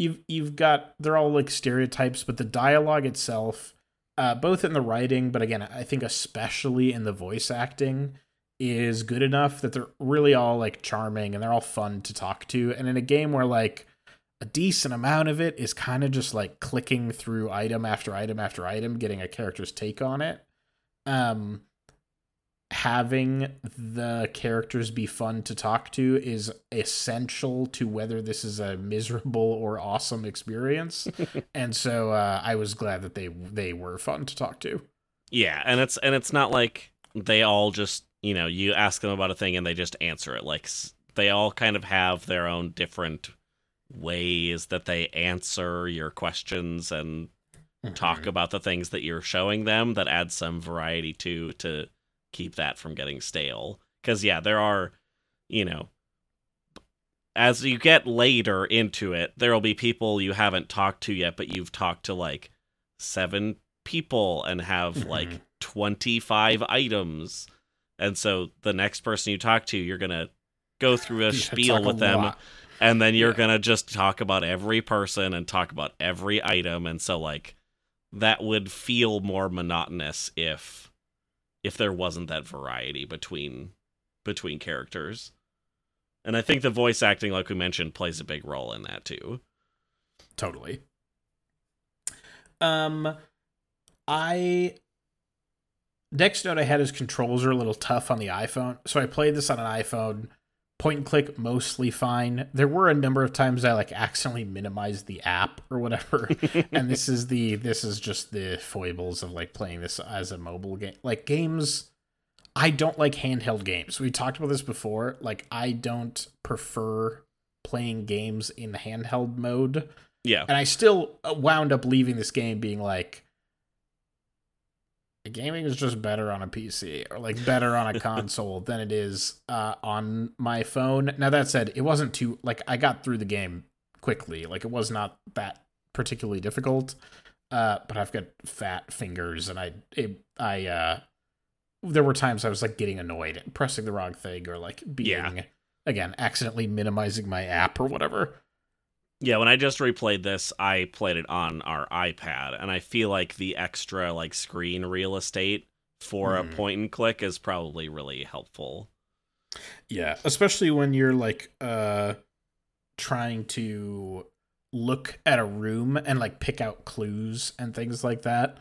you've you've got they're all like stereotypes but the dialogue itself uh both in the writing but again i think especially in the voice acting is good enough that they're really all like charming and they're all fun to talk to and in a game where like a decent amount of it is kind of just like clicking through item after item after item, getting a character's take on it. Um, having the characters be fun to talk to is essential to whether this is a miserable or awesome experience. and so uh, I was glad that they they were fun to talk to. Yeah, and it's and it's not like they all just you know you ask them about a thing and they just answer it. Like they all kind of have their own different ways that they answer your questions and mm-hmm. talk about the things that you're showing them that adds some variety to to keep that from getting stale because yeah there are you know as you get later into it there'll be people you haven't talked to yet but you've talked to like seven people and have mm-hmm. like 25 items and so the next person you talk to you're gonna go through a spiel with them lot and then you're yeah. gonna just talk about every person and talk about every item and so like that would feel more monotonous if if there wasn't that variety between between characters. And i think the voice acting like we mentioned plays a big role in that too. Totally. Um i next note i had is controls are a little tough on the iphone. So i played this on an iphone point and click mostly fine. There were a number of times I like accidentally minimized the app or whatever. and this is the this is just the foibles of like playing this as a mobile game. Like games I don't like handheld games. We talked about this before. Like I don't prefer playing games in handheld mode. Yeah. And I still wound up leaving this game being like gaming is just better on a PC or like better on a console than it is uh, on my phone. Now that said, it wasn't too like I got through the game quickly. Like it was not that particularly difficult. Uh, but I've got fat fingers and I it, I uh there were times I was like getting annoyed pressing the wrong thing or like being yeah. again accidentally minimizing my app or whatever. Yeah, when I just replayed this, I played it on our iPad, and I feel like the extra like screen real estate for mm. a hmm. point and click is probably really helpful. Yeah, especially when you're like uh trying to look at a room and like pick out clues and things like that.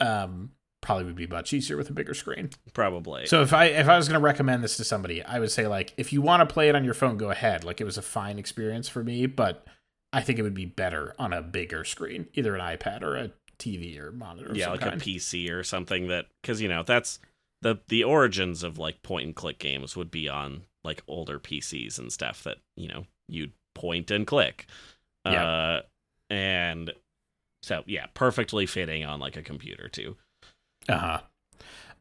Um probably would be much easier with a bigger screen. Probably. So if I if I was going to recommend this to somebody, I would say like if you want to play it on your phone, go ahead. Like it was a fine experience for me, but I think it would be better on a bigger screen, either an iPad or a TV or monitor. yeah, like kind. a PC or something that because you know that's the the origins of like point and click games would be on like older PCs and stuff that you know you'd point and click. Yeah. Uh, and so yeah, perfectly fitting on like a computer too. Uh huh.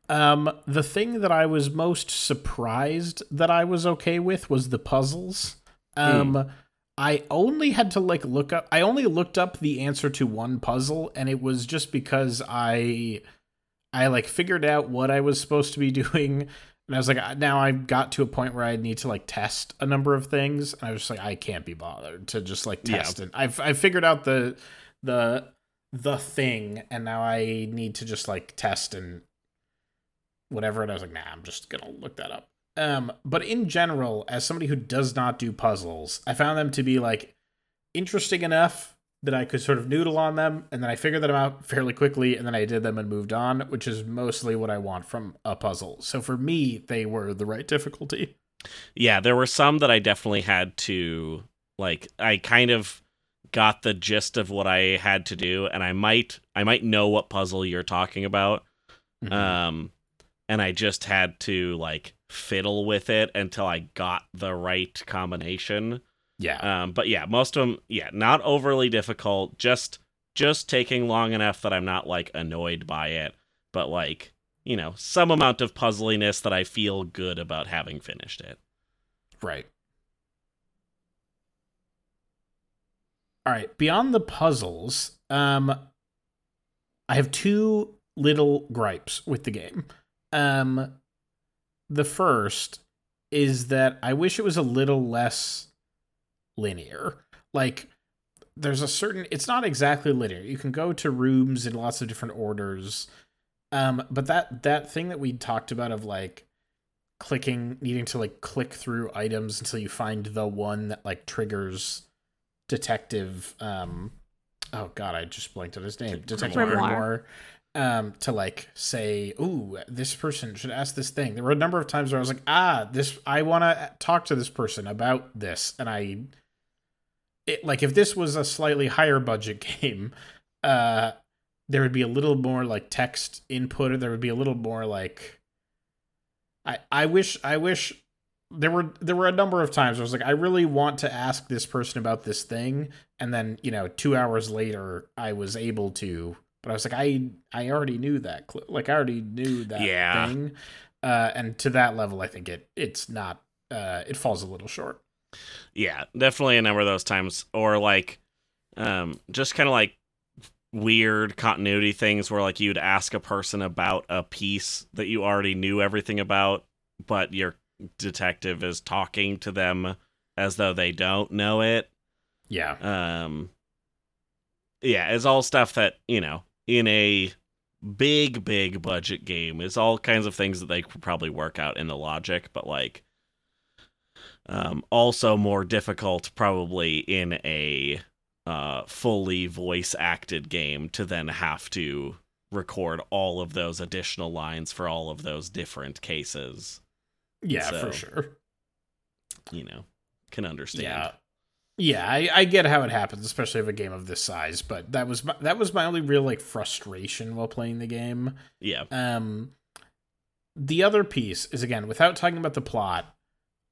Um, the thing that I was most surprised that I was okay with was the puzzles. Um, mm. I only had to like look up I only looked up the answer to one puzzle and it was just because I I like figured out what I was supposed to be doing and I was like now I got to a point where I need to like test a number of things and I was just like I can't be bothered to just like test yeah. it. I've I figured out the the the thing and now I need to just like test and whatever and I was like nah I'm just going to look that up. Um, but in general, as somebody who does not do puzzles, I found them to be like interesting enough that I could sort of noodle on them, and then I figured them out fairly quickly, and then I did them and moved on, which is mostly what I want from a puzzle. So for me, they were the right difficulty. Yeah, there were some that I definitely had to like. I kind of got the gist of what I had to do, and I might I might know what puzzle you're talking about. Mm-hmm. Um, and I just had to like fiddle with it until I got the right combination. Yeah. Um, but yeah, most of them, yeah, not overly difficult. Just just taking long enough that I'm not like annoyed by it, but like you know some amount of puzzliness that I feel good about having finished it. Right. All right. Beyond the puzzles, um, I have two little gripes with the game. Um, the first is that I wish it was a little less linear. Like, there's a certain, it's not exactly linear. You can go to rooms in lots of different orders. Um, but that that thing that we talked about of like clicking, needing to like click through items until you find the one that like triggers detective. Um, oh god, I just blanked on his name. Detective Grimoire. Grimoire um, to like say, "Ooh, this person should ask this thing." There were a number of times where I was like, "Ah, this I want to talk to this person about this," and I, it like if this was a slightly higher budget game, uh, there would be a little more like text input, or there would be a little more like. I I wish I wish there were there were a number of times I was like, I really want to ask this person about this thing, and then you know, two hours later, I was able to but I was like, I I already knew that, cl- like I already knew that Yeah. thing, uh, and to that level, I think it it's not, uh, it falls a little short. Yeah, definitely a number of those times, or like, um, just kind of like weird continuity things where like you'd ask a person about a piece that you already knew everything about, but your detective is talking to them as though they don't know it. Yeah, Um, yeah, it's all stuff that you know in a big, big budget game it's all kinds of things that they could probably work out in the logic, but like, um, also more difficult probably in a uh fully voice acted game to then have to record all of those additional lines for all of those different cases. yeah, So, for sure. You know, can understand. Yeah, yeah, I, I get how it happens, especially of a game of this size. But that was my, that was my only real like frustration while playing the game. Yeah. Um, the other piece is again without talking about the plot.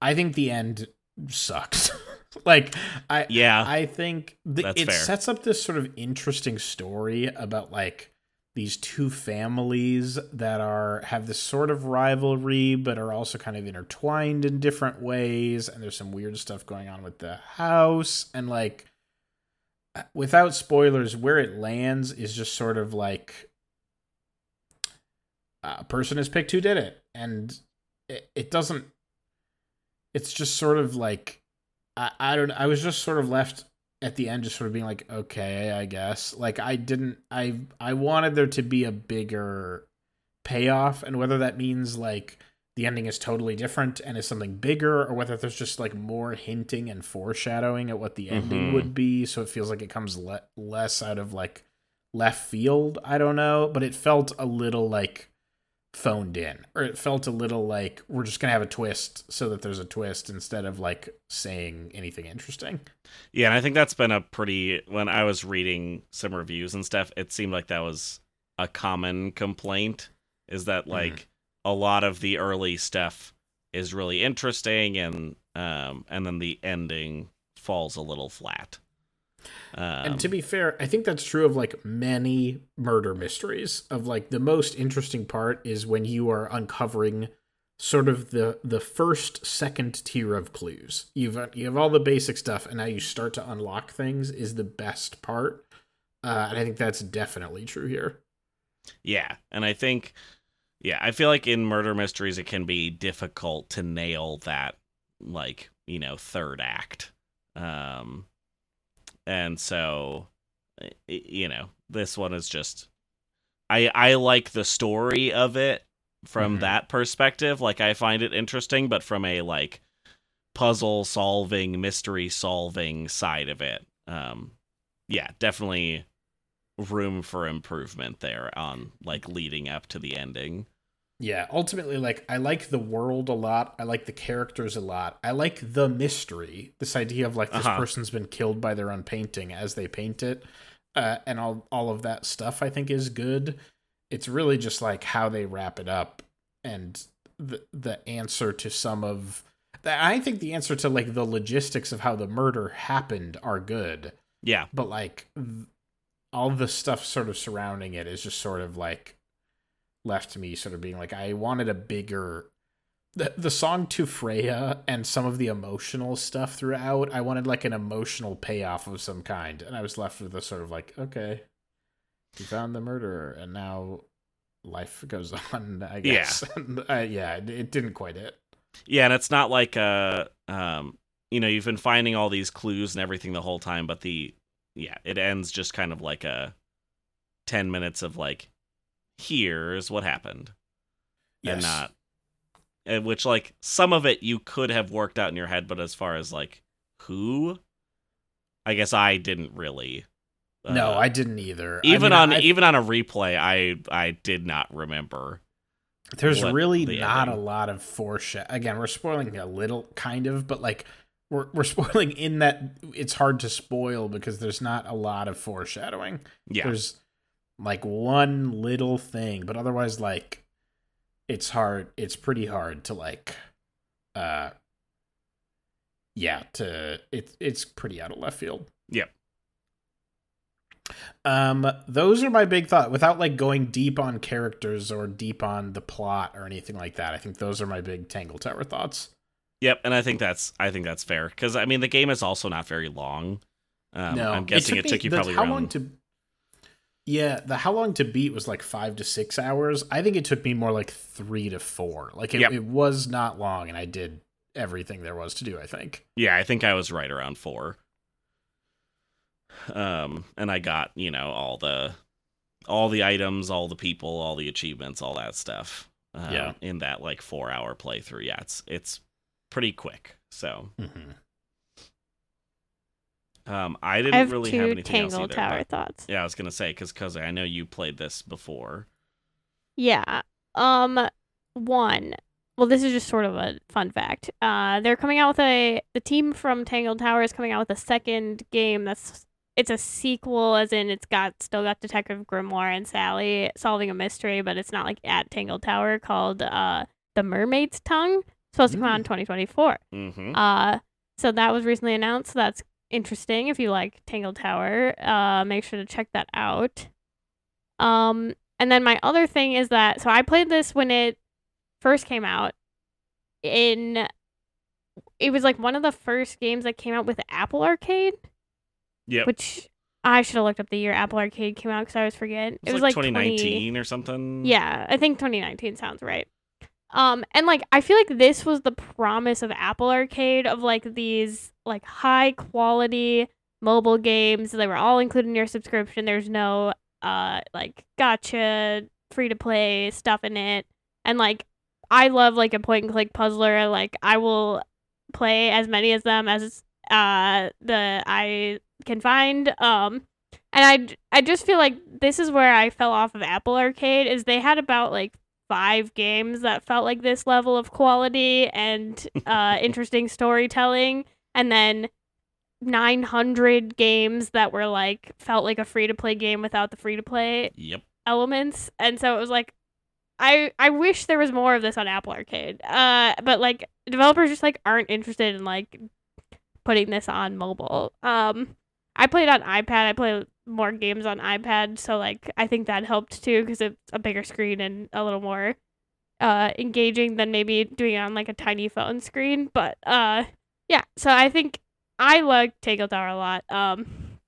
I think the end sucks. like I Yeah. I think the, it fair. sets up this sort of interesting story about like these two families that are have this sort of rivalry but are also kind of intertwined in different ways and there's some weird stuff going on with the house and like without spoilers where it lands is just sort of like a person is picked who did it and it, it doesn't it's just sort of like I, I don't I was just sort of left at the end just sort of being like okay I guess like I didn't I I wanted there to be a bigger payoff and whether that means like the ending is totally different and is something bigger or whether there's just like more hinting and foreshadowing at what the ending Mhm. would be so it feels like it comes le- less out of like left field I don't know but it felt a little like phoned in or it felt a little like we're just gonna have a twist so that there's a twist instead of like saying anything interesting Yeah, and I think that's been a pretty when I was reading some reviews and stuff, it seemed like that was a common complaint is that Mhm. like a lot of the early stuff is really interesting and um and then the ending falls a little flat. Um, and to be fair i think that's true of like many murder mysteries. Of like the most interesting part is when you are uncovering sort of the the first second tier of clues. You've you have all the basic stuff and now you start to unlock things is the best part. Uh, and i think that's definitely true here. Yeah, and I think yeah, I feel like in murder mysteries it can be difficult to nail that like, you know, third act. Um and so you know, this one is just I I like the story of it from Mhm. that perspective. Like I find it interesting, but from a like puzzle solving, mystery solving side of it. Um yeah, definitely room for improvement there on like leading up to the ending. Yeah, ultimately, like I like the world a lot. I like the characters a lot. I like the mystery. This idea of like this Uh-huh. person's been killed by their own painting as they paint it, uh, and all all of that stuff. I think is good. It's really just like how they wrap it up and the the answer to some of. I think the answer to like the logistics of how the murder happened are good Yeah. but like th- all the stuff sort of surrounding it is just sort of like left me sort of being like I wanted a bigger the the song to Freya and some of the emotional stuff throughout I wanted like an emotional payoff of some kind and I was left with a sort of like okay he found the murderer, and now life goes on. I Yeah. guess. And, uh, yeah, it, it didn't quite hit. Yeah, and it's not like uh um you know, you've been finding all these clues and everything the whole time, but the yeah, it ends just kind of like a 10 minutes of like here's what happened and Yes. not and which like some of it you could have worked out in your head, but as far as like who I guess I didn't really no, uh, I didn't either. I even mean, on I- even on a replay I I did not remember. There's really the not ending. a lot of foreshadow. Again, we're spoiling a little, kind of, but like we're we're spoiling in that it's hard to spoil because there's not a lot of foreshadowing. Yeah. There's like one little thing, but otherwise, like it's hard. It's pretty hard to like, uh, yeah. To it's it's pretty out of left field. Yep. Um, those are my big thought. Without like going deep on characters or deep on the plot or anything like that, I think those are my big Tangle Tower thoughts. Yep, and I think that's I think that's fair because I mean the game is also not very long. Um, no, I'm guessing it took, me- you the probably how around. long to. Yeah, the how long to beat was like five to six hours. I think it took me more like three to four. Like it, Yep. it was not long, and I did everything there was to do. I think. Yeah, I think I was right around four. Um, and I got you know all the all the items, all the people, all the achievements, all that stuff. Um, Yeah. in that like four hour playthrough. Yeah, it's it's pretty quick. So Mhm. Um, I didn't I have really two have anything Tangle else either. Tower but- thoughts. yeah, I was gonna say because Koze, I know you played this before. Yeah. Um one. Well, this is just sort of a fun fact. Uh they're coming out with a the team from Tangled Tower is coming out with a second game that's it's a sequel as in it's got still got Detective Grimoire and Sally solving a mystery, but it's not like at Tangled Tower called uh The Mermaid's Tongue. Supposed to come out in 2024. Mm-hmm. Uh, so that was recently announced. So that's interesting. If you like Tangled Tower, uh, make sure to check that out. Um, and then my other thing is that so I played this when it first came out. In it was like one of the first games that came out with Apple Arcade, Yeah. which I should have looked up the year Apple Arcade came out because I always forget. it was, like 2019 or something. Yeah, I think 2019 sounds right. Um, and like I feel like this was the promise of Apple Arcade of like these like high quality mobile games. They were all included in your subscription. There's no uh like gacha free to play stuff in it. And like I love like a point and click puzzler. Like I will play as many of them as uh the I can find. Um and I I just feel like this is where I fell off of Apple Arcade is they had about like five games that felt like this level of quality and uh, interesting storytelling, and then 900 games that were like felt like a free to play game without the free to play Yep. elements, and so it was like. I, I wish there was more of this on Apple Arcade. Uh, but like developers just like aren't interested in like putting this on mobile. Um, I played on iPad. I play more games on iPad, so like I think that helped too because it's a bigger screen and a little more uh engaging than maybe doing it on like a tiny phone screen. But uh, yeah. So I think I like Tangle a lot. Um,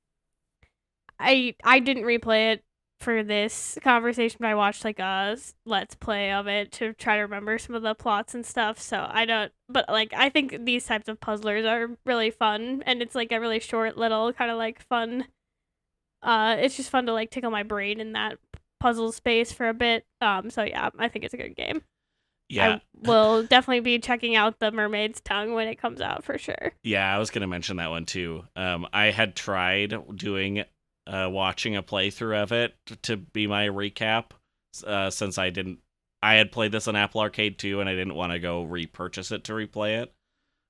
I I didn't replay it for this conversation, but I watched like a let's play of it to try to remember some of the plots and stuff. So I don't, but like I think these types of puzzlers are really fun, and it's like a really short little kind of like fun. Uh, it's just fun to like tickle my brain in that puzzle space for a bit. Um, so yeah, I think it's a good game. Yeah. I will definitely be checking out the Mermaid's Tongue when it comes out for sure. Yeah, I was gonna mention that one too. Um, I had tried doing, uh, watching a playthrough of it to be my recap, uh, since I didn't, I had played this on Apple Arcade too, and I didn't want to go repurchase it to replay it.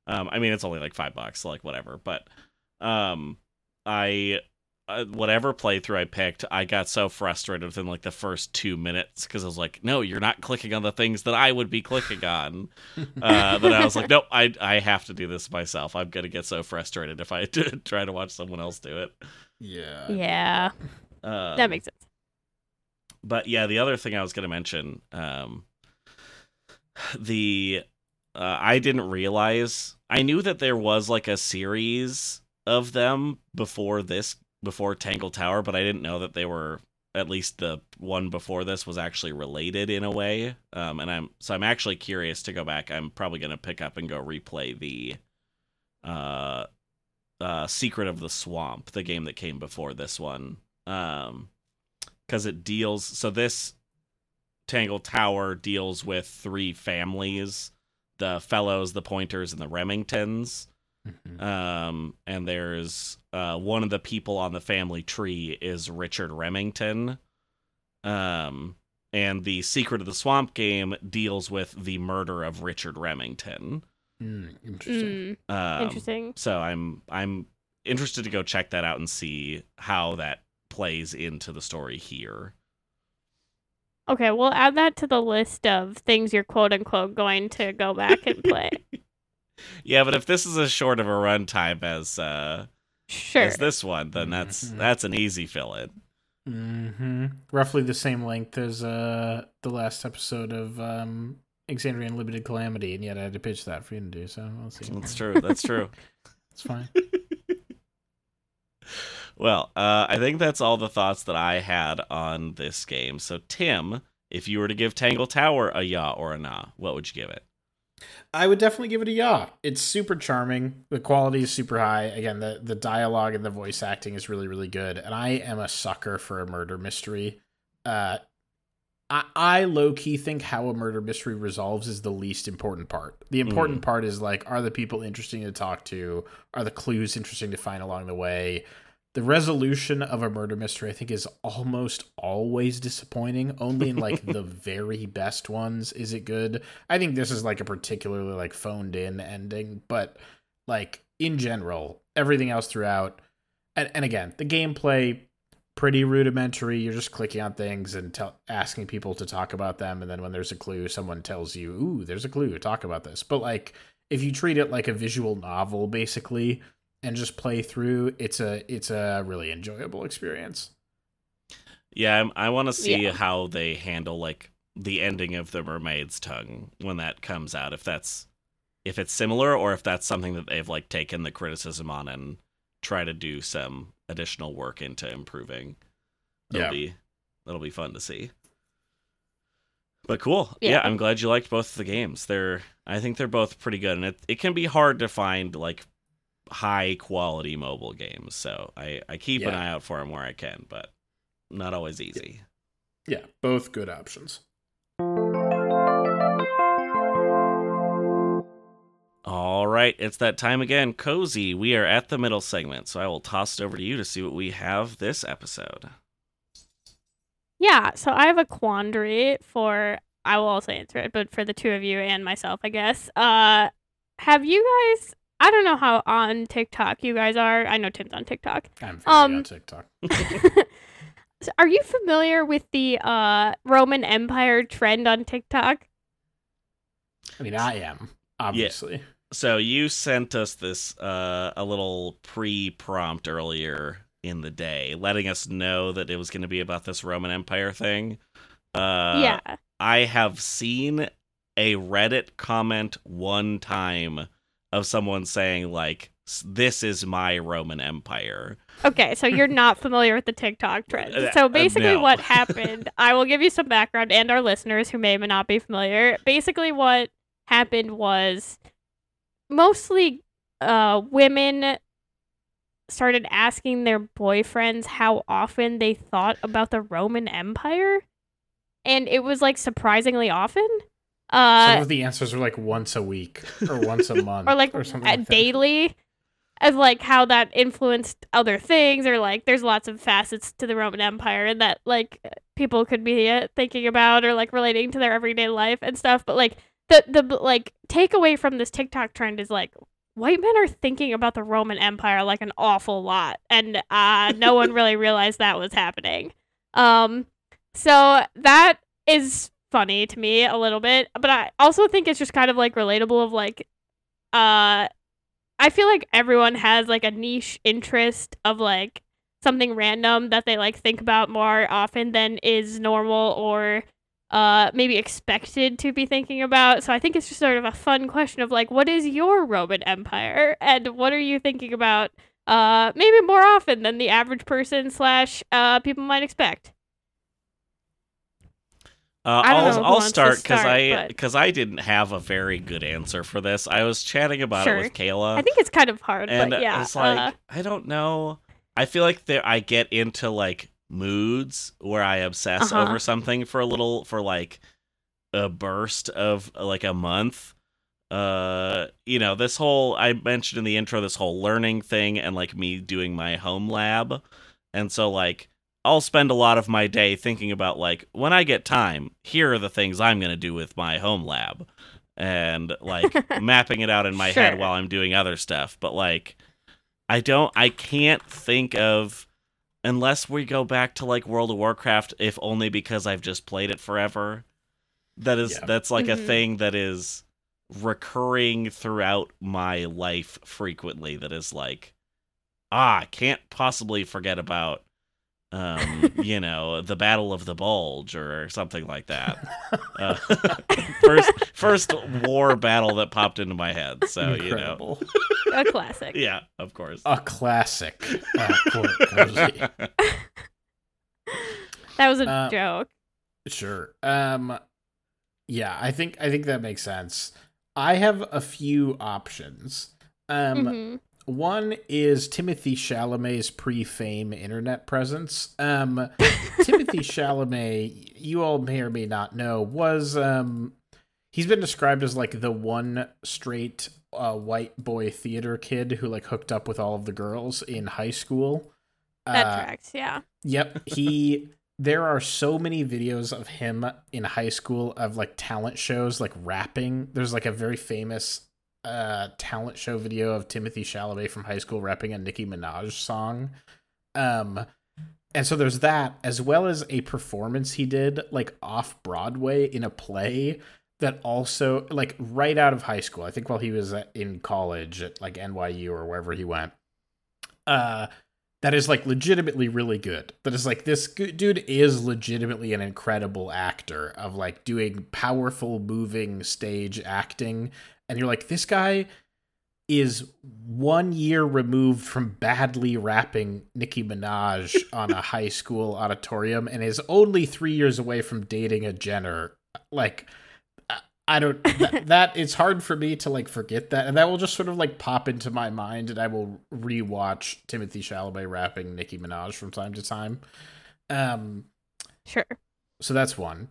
Um, I mean, it's only like five bucks, like whatever. But, um, I, uh, whatever playthrough I picked, I got so frustrated within like the first two minutes because I was like, no, you're not clicking on the things that I would be clicking on uh, that I was like, nope, I I have to do this myself. I'm gonna get so frustrated if I try to watch someone else do it. yeah. Yeah, Um, that makes sense. But yeah, the other thing I was gonna mention, um, the uh, I didn't realize I knew that there was like a series of them before this before Tangle Tower, but I didn't know that they were at least the one before this was actually related in a way. Um, and I'm so I'm actually curious to go back. I'm probably gonna pick up and go replay the uh uh Secret of the Swamp, the game that came before this one. Um because it deals so this Tangle Tower deals with three families, the Fellows, the Pointers, and the Remingtons. Mhm. Um, and there's uh, one of the people on the family tree is Richard Remington. Um, and the Secret of the Swamp game deals with the murder of Richard Remington. Mm, interesting. Mm, Um, interesting. So I'm I'm interested to go check that out and see how that plays into the story here. Okay, we'll add that to the list of things you're quote unquote going to go back and play. Yeah, but if this is as short of a runtime as uh Sure. as this one, then that's Mhm. that's an easy fill in. hmm Roughly the same length as uh the last episode of um Exandria Unlimited Calamity, and yet I had to pitch that for you to do. So we'll see. That's true. That's true. It's fine. Well, uh, I think that's all the thoughts that I had on this game. So, Tim, if you were to give Tangle Tower a ya or a nah, what would you give it? I would definitely give it a yaw. It's super charming. The quality is super high. Again, the the dialogue and the voice acting is really really good. And I am a sucker for a murder mystery. Uh, I I low key think how a murder mystery resolves is the least important part. The important part is like, are the people interesting to talk to? Are the clues interesting to find along the way? The resolution of a murder mystery, I think, is almost always disappointing. Only in like the very best ones is it good. I think this is like a particularly like phoned in ending, but like in general, everything else throughout, and, and again, the gameplay pretty rudimentary. You're just clicking on things and tell, asking people to talk about them, and then when there's a clue, someone tells you, "Ooh, there's a clue. Talk about this." But like, if you treat it like a visual novel, basically, and just play through, it's a it's a really enjoyable experience. Yeah, I'm, I want to see Yeah. how they handle like the ending of the Mermaid's Tongue when that comes out. If that's if it's similar or if that's something that they've like taken the criticism on and try to do some additional work into improving. That'll Yeah. be that'll be fun to see. But cool. Yeah. Yeah. I'm glad you liked both the games. They're I think they're both pretty good and it, it can be hard to find like high quality mobile games. So I, I keep an eye out for them where I can, but not always easy. Yeah, both good options. All right, it's that time again. Cozy, we are at the middle segment, so I will toss it over to you to see what we have this episode. Yeah, so I have a quandary for I will also answer it, but for the two of you and myself, I guess. Uh have you guys I don't know how on TikTok you guys are. I know Tim's on TikTok. I'm very Um, on TikTok. So are you familiar with the uh Roman Empire trend on TikTok? I mean, I am obviously. So you sent us this uh, a little pre-prompt earlier in the day, letting us know that it was going to be about this Roman Empire thing. Uh, yeah. I have seen a Reddit comment one time of someone saying like, "This is my Roman Empire." Okay, so you're not familiar with the TikTok trend. Uh, So uh, basically, no. what happened, I will give you some background and our listeners who may or may not be familiar. Basically, what happened was mostly uh, women started asking their boyfriends how often they thought about the Roman Empire. And it was like surprisingly often. Some Uh, of the answers were like once a week or once a month or like, or something like daily of like how that influenced other things or like there's lots of facets to the roman empire and that like people could be uh, thinking about or like relating to their everyday life and stuff but like the the like takeaway from this tiktok trend is like white men are thinking about the roman empire like an awful lot and uh no one really realized that was happening. Um so that is funny to me a little bit but i also think it's just kind of like relatable of like uh I feel like everyone has like a niche interest of like something random that they like think about more often than is normal or uh maybe expected to be thinking about. So I think it's just sort of a fun question of like what is your Roman Empire and what are you thinking about uh maybe more often than the average person slash uh people might expect. Uh, I don't know I'll, I'll start because I because I didn't have a very good answer for this. I was chatting about Sure. it with Kayla, I think it's kind of hard, and but yeah. it's like uh, I don't know. I feel like there I get into like moods where I obsess Uh-huh. over something for a little for like a burst of like a month. Uh, you know, this whole I mentioned in the intro this whole learning thing and like me doing my home lab. And so like I'll spend a lot of my day thinking about like when I get time, here are the things I'm going to do with my home lab and like mapping it out in my head while I'm doing other stuff. But like I don't I can't think of unless we go back to like World of Warcraft if only because I've just played it forever. That is Yeah. that's like a Mhm. thing that is recurring throughout my life frequently that is like ah, I can't possibly forget about um, you know, the Battle of the Bulge or something like that. Uh, first first war battle that popped into my head. So, you know. A classic. Yeah, of course. A classic. Uh. That was a Uh, joke. Sure. Um yeah, I think I think that makes sense. I have a few options. Um Mhm. One is Timothy Chalamet's pre-fame internet presence. Um Timothy Chalamet, you all may or may not know, was um he's been described as like the one straight uh, white boy theater kid who like hooked up with all of the girls in high school. That Uh, tracks, yeah. Yep, he. there are so many videos of him in high school of like talent shows, like rapping. There's like a very famous uh talent show video of Timothy Chalamet from high school rapping a Nicki Minaj song. Um, and so there's that as well as a performance he did like off Broadway in a play that also like right out of high school. I think while he was at- in college at like NYU or wherever he went. Uh that is like legitimately really good. That is like this dude is legitimately an incredible actor of like doing powerful moving stage acting and you're like this guy is one year removed from badly rapping Nicki Minaj on a high school auditorium and is only 3 years away from dating a Jenner. Like I- I don't that, that it's hard for me to like forget that and that will just sort of like pop into my mind and I will rewatch Timothy Chalamet rapping Nicki Minaj from time to time. Um Sure. so that's one.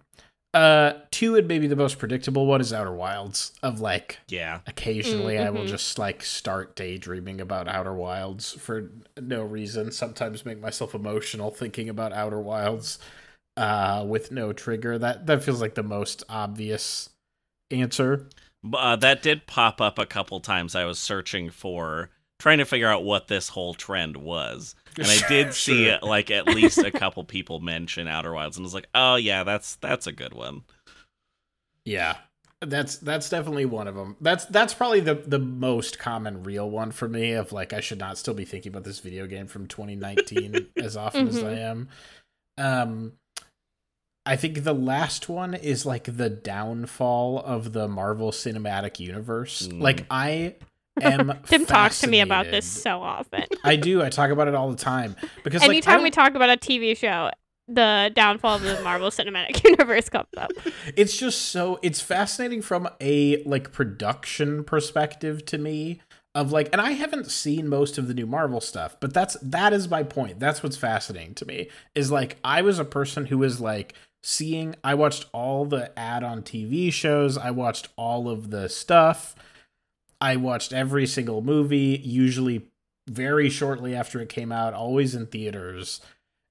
Uh two and maybe the most predictable one is Outer Wilds of like Yeah. occasionally I will Mhm. just like start daydreaming about Outer Wilds for no reason. Sometimes make myself emotional thinking about Outer Wilds uh with no trigger. That that feels like the most obvious answer. B- Uh, that did pop up a couple times. I was searching for trying to figure out what this whole trend was, and I did see Sure. like at least a couple people mention Outer Wilds, and I was like, oh yeah, that's that's a good one. Yeah. That's that's definitely one of them. That's that's probably the the most common real one for me of like I should not still be thinking about this video game from 2019 as often as I am. Um I think the last one is like the downfall of the Marvel Cinematic Universe. Mm. Like I am Tim talks to me about this so often. I do. I talk about it all the time because like, Anytime we talk about a TV show, the downfall of the Marvel Cinematic Universe comes up. it's just so it's fascinating from a like production perspective to me of like and I haven't seen most of the new Marvel stuff but that's that is my point that's what's fascinating to me is like I was a person who was like seeing I watched all the ad on TV shows I watched all of the stuff I watched every single movie usually very shortly after it came out always in theaters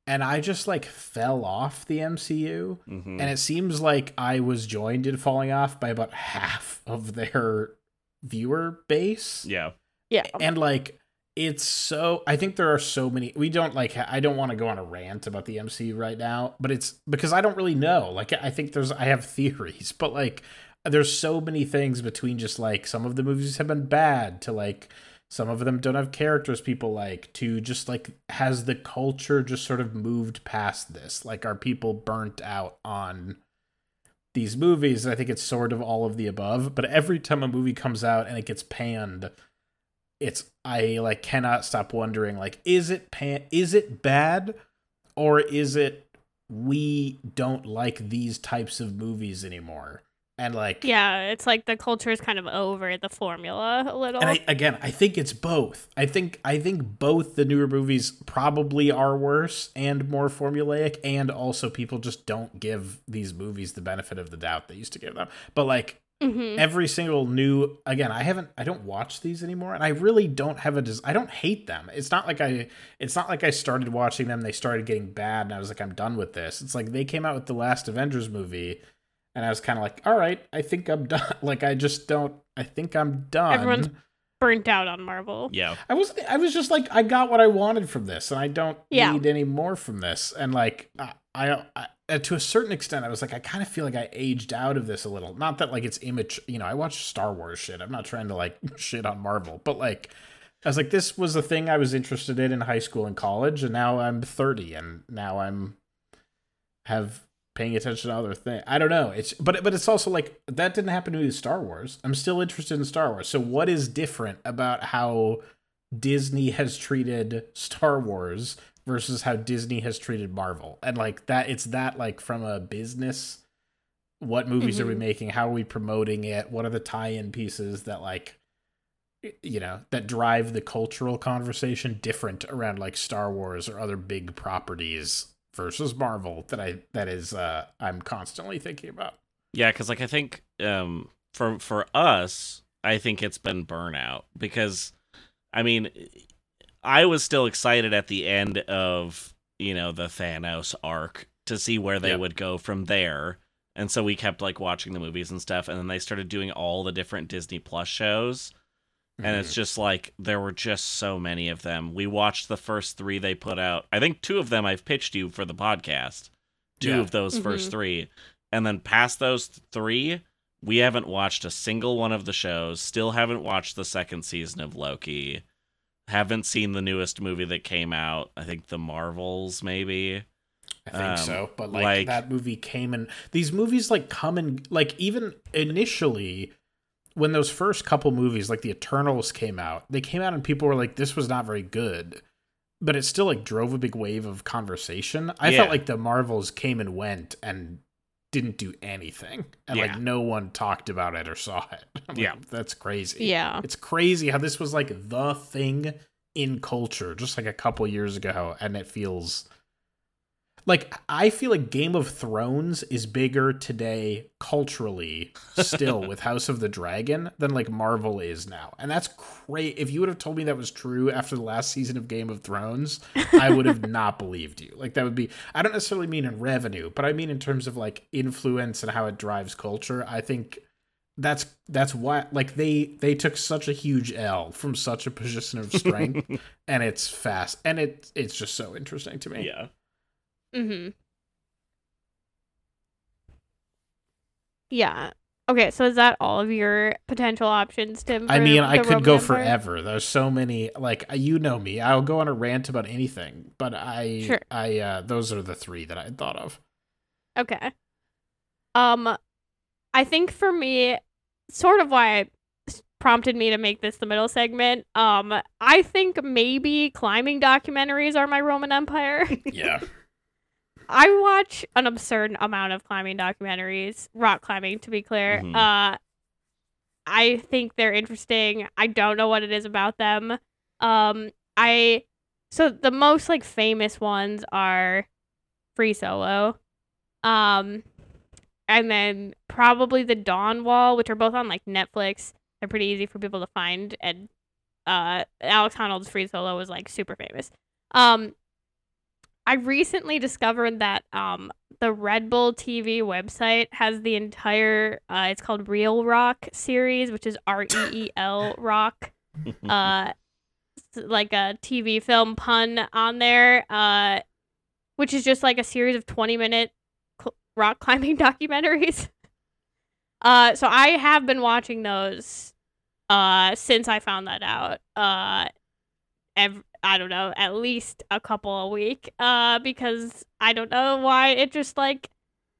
and I just like fell off the MCU hmm and it seems like I was joined in falling off by about half of their viewer base. yeah. Yeah. And like it's so I think there are so many we don't like I don't want to go on a rant about the MCU right now, but it's because I don't really know. Like I think there's I have theories, but like there's so many things between just like some of the movies have been bad to like some of them don't have characters people like to just like has the culture just sort of moved past this like are people burnt out on these movies i think it's sort of all of the above but every time a movie comes out and it gets panned it's i like cannot stop wondering like is it pan is it bad or is it we don't like these types of movies anymore. And like Yeah, it's like the culture is kind of over the formula a little. and I, again, I think it's both. I think I think both the newer movies probably are worse and more formulaic, and also people just don't give these movies the benefit of the doubt they used to give them. But like Mhm. every single new again i haven't i don't watch these anymore and i really don't have a des- i don't hate them it's not like i it's not like i started watching them they started getting bad and i was like i'm done with this it's like they came out with the last avengers movie and i was kind of like all right i think i'm done like i just don't i think i'm done Everyone's- Burnt out on Marvel. Yeah. i was i was just like i got what i wanted from this and i don't Yeah. need any more from this and like i i, I uh, to a certain extent, I was like, I kind of feel like I aged out of this a little. Not that like it's image, you know. I watch Star Wars shit. I'm not trying to like shit on Marvel, but like, I was like, this was the thing I was interested in in high school and college, and now I'm 30, and now I'm have paying attention to other things. I don't know. It's but but it's also like that didn't happen to me with Star Wars. I'm still interested in Star Wars. So what is different about how Disney has treated Star Wars versus how Disney has treated Marvel. And like that it's that like from a business what movies are we Mhm. making? How are we promoting it? What are the tie-in pieces that like you know, that drive the cultural conversation different around like Star Wars or other big properties versus Marvel that I that is uh I'm constantly thinking about. Yeah, because like I think um for for us, I think it's been burnout because I mean I was still excited at the end of you know the Thanos arc to see where they Yep. would go from there, and so we kept like watching the movies and stuff, and then they started doing all the different Disney Plus shows, and Mm-hmm. it's just like there were just so many of them. We watched the first three they put out. I think two of them I've pitched you for the podcast. Two Yeah. of those first Mhm. three, and then past those three, we haven't watched a single one of the shows. Still haven't watched the second season of Loki. Haven't seen the newest movie that came out. I think the Marvels, maybe. I think Um, so, but like, like- that movie came and these movies like come and like even initially when those first couple movies like the Eternals came out, they came out and people were like this was not very good. But it still like drove a big wave of conversation. I Yeah. felt like the Marvels came and went and didn't do anything. And Yeah. like no one talked about it or saw it. I'm like, Yeah. That's crazy. Yeah. It's crazy how this was like the thing in culture just like a couple years ago and it feels like I feel like Game of Thrones is bigger today culturally still with House of the Dragon than like Marvel is now. And that's great. If you would have told me that was true after the last season of Game of Thrones, I would have not believed you. Like that would be I don't necessarily mean in revenue, but I mean in terms of like influence and how it drives culture. I think that's that's why like they they took such a huge L from such a position of strength and it's fast and it it's just so interesting to me. yeah. Mm-hmm. Yeah. Okay, so is that all of your potential options, Tim? I mean, I could Roman go Empire? forever. There's so many like you know me. I'll go on a rant about anything, but I Sure. I uh those are the 3 that I thought of. Okay. Um, I think for me, sort of why it prompted me to make this the middle segment. Um, I think maybe climbing documentaries are my Roman Empire. Yeah. I watch an absurd amount of climbing documentaries, rock climbing to be clear. Mhm. Uh I think they're interesting. I don't know what it is about them. Um I so the most like famous ones are Free Solo. Um and then probably the Dawn Wall, which are both on like Netflix. They're pretty easy for people to find and uh Alex Honnold's Free Solo was like super famous. Um I recently discovered that um the Red Bull TV website has the entire uh it's called Reel Rock series, which is R E E L Rock. Uh like a TV film pun on there, uh which is just like a series of 20 minute cl- rock climbing documentaries. Uh so I have been watching those uh since I found that out. Uh ev- I don't know, at least a couple a week. Uh, because I don't know why it just like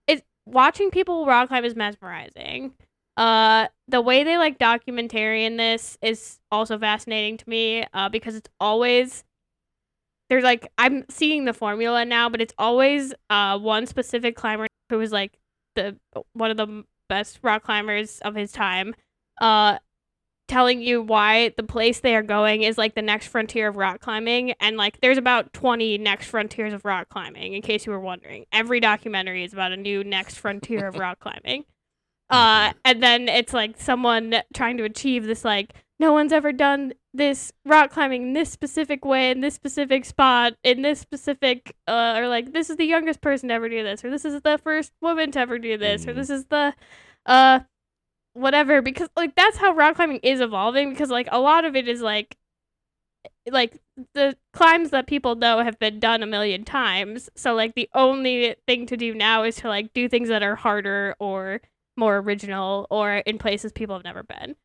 it. Watching people rock climb is mesmerizing. Uh, the way they like documentary in this is also fascinating to me. Uh, because it's always there's like I'm seeing the formula now, but it's always uh one specific climber who was like the one of the best rock climbers of his time, uh telling you why the place they are going is like the next frontier of rock climbing and like there's about 20 next frontiers of rock climbing in case you were wondering. Every documentary is about a new next frontier of rock climbing. Uh and then it's like someone trying to achieve this like no one's ever done this rock climbing in this specific way in this specific spot in this specific uh or like this is the youngest person to ever do this or this is the first woman to ever do this or Mhm. this is the uh whatever because like that's how rock climbing is evolving because like a lot of it is like like the climbs that people know have been done a million times so like the only thing to do now is to like do things that are harder or more original or in places people have never been.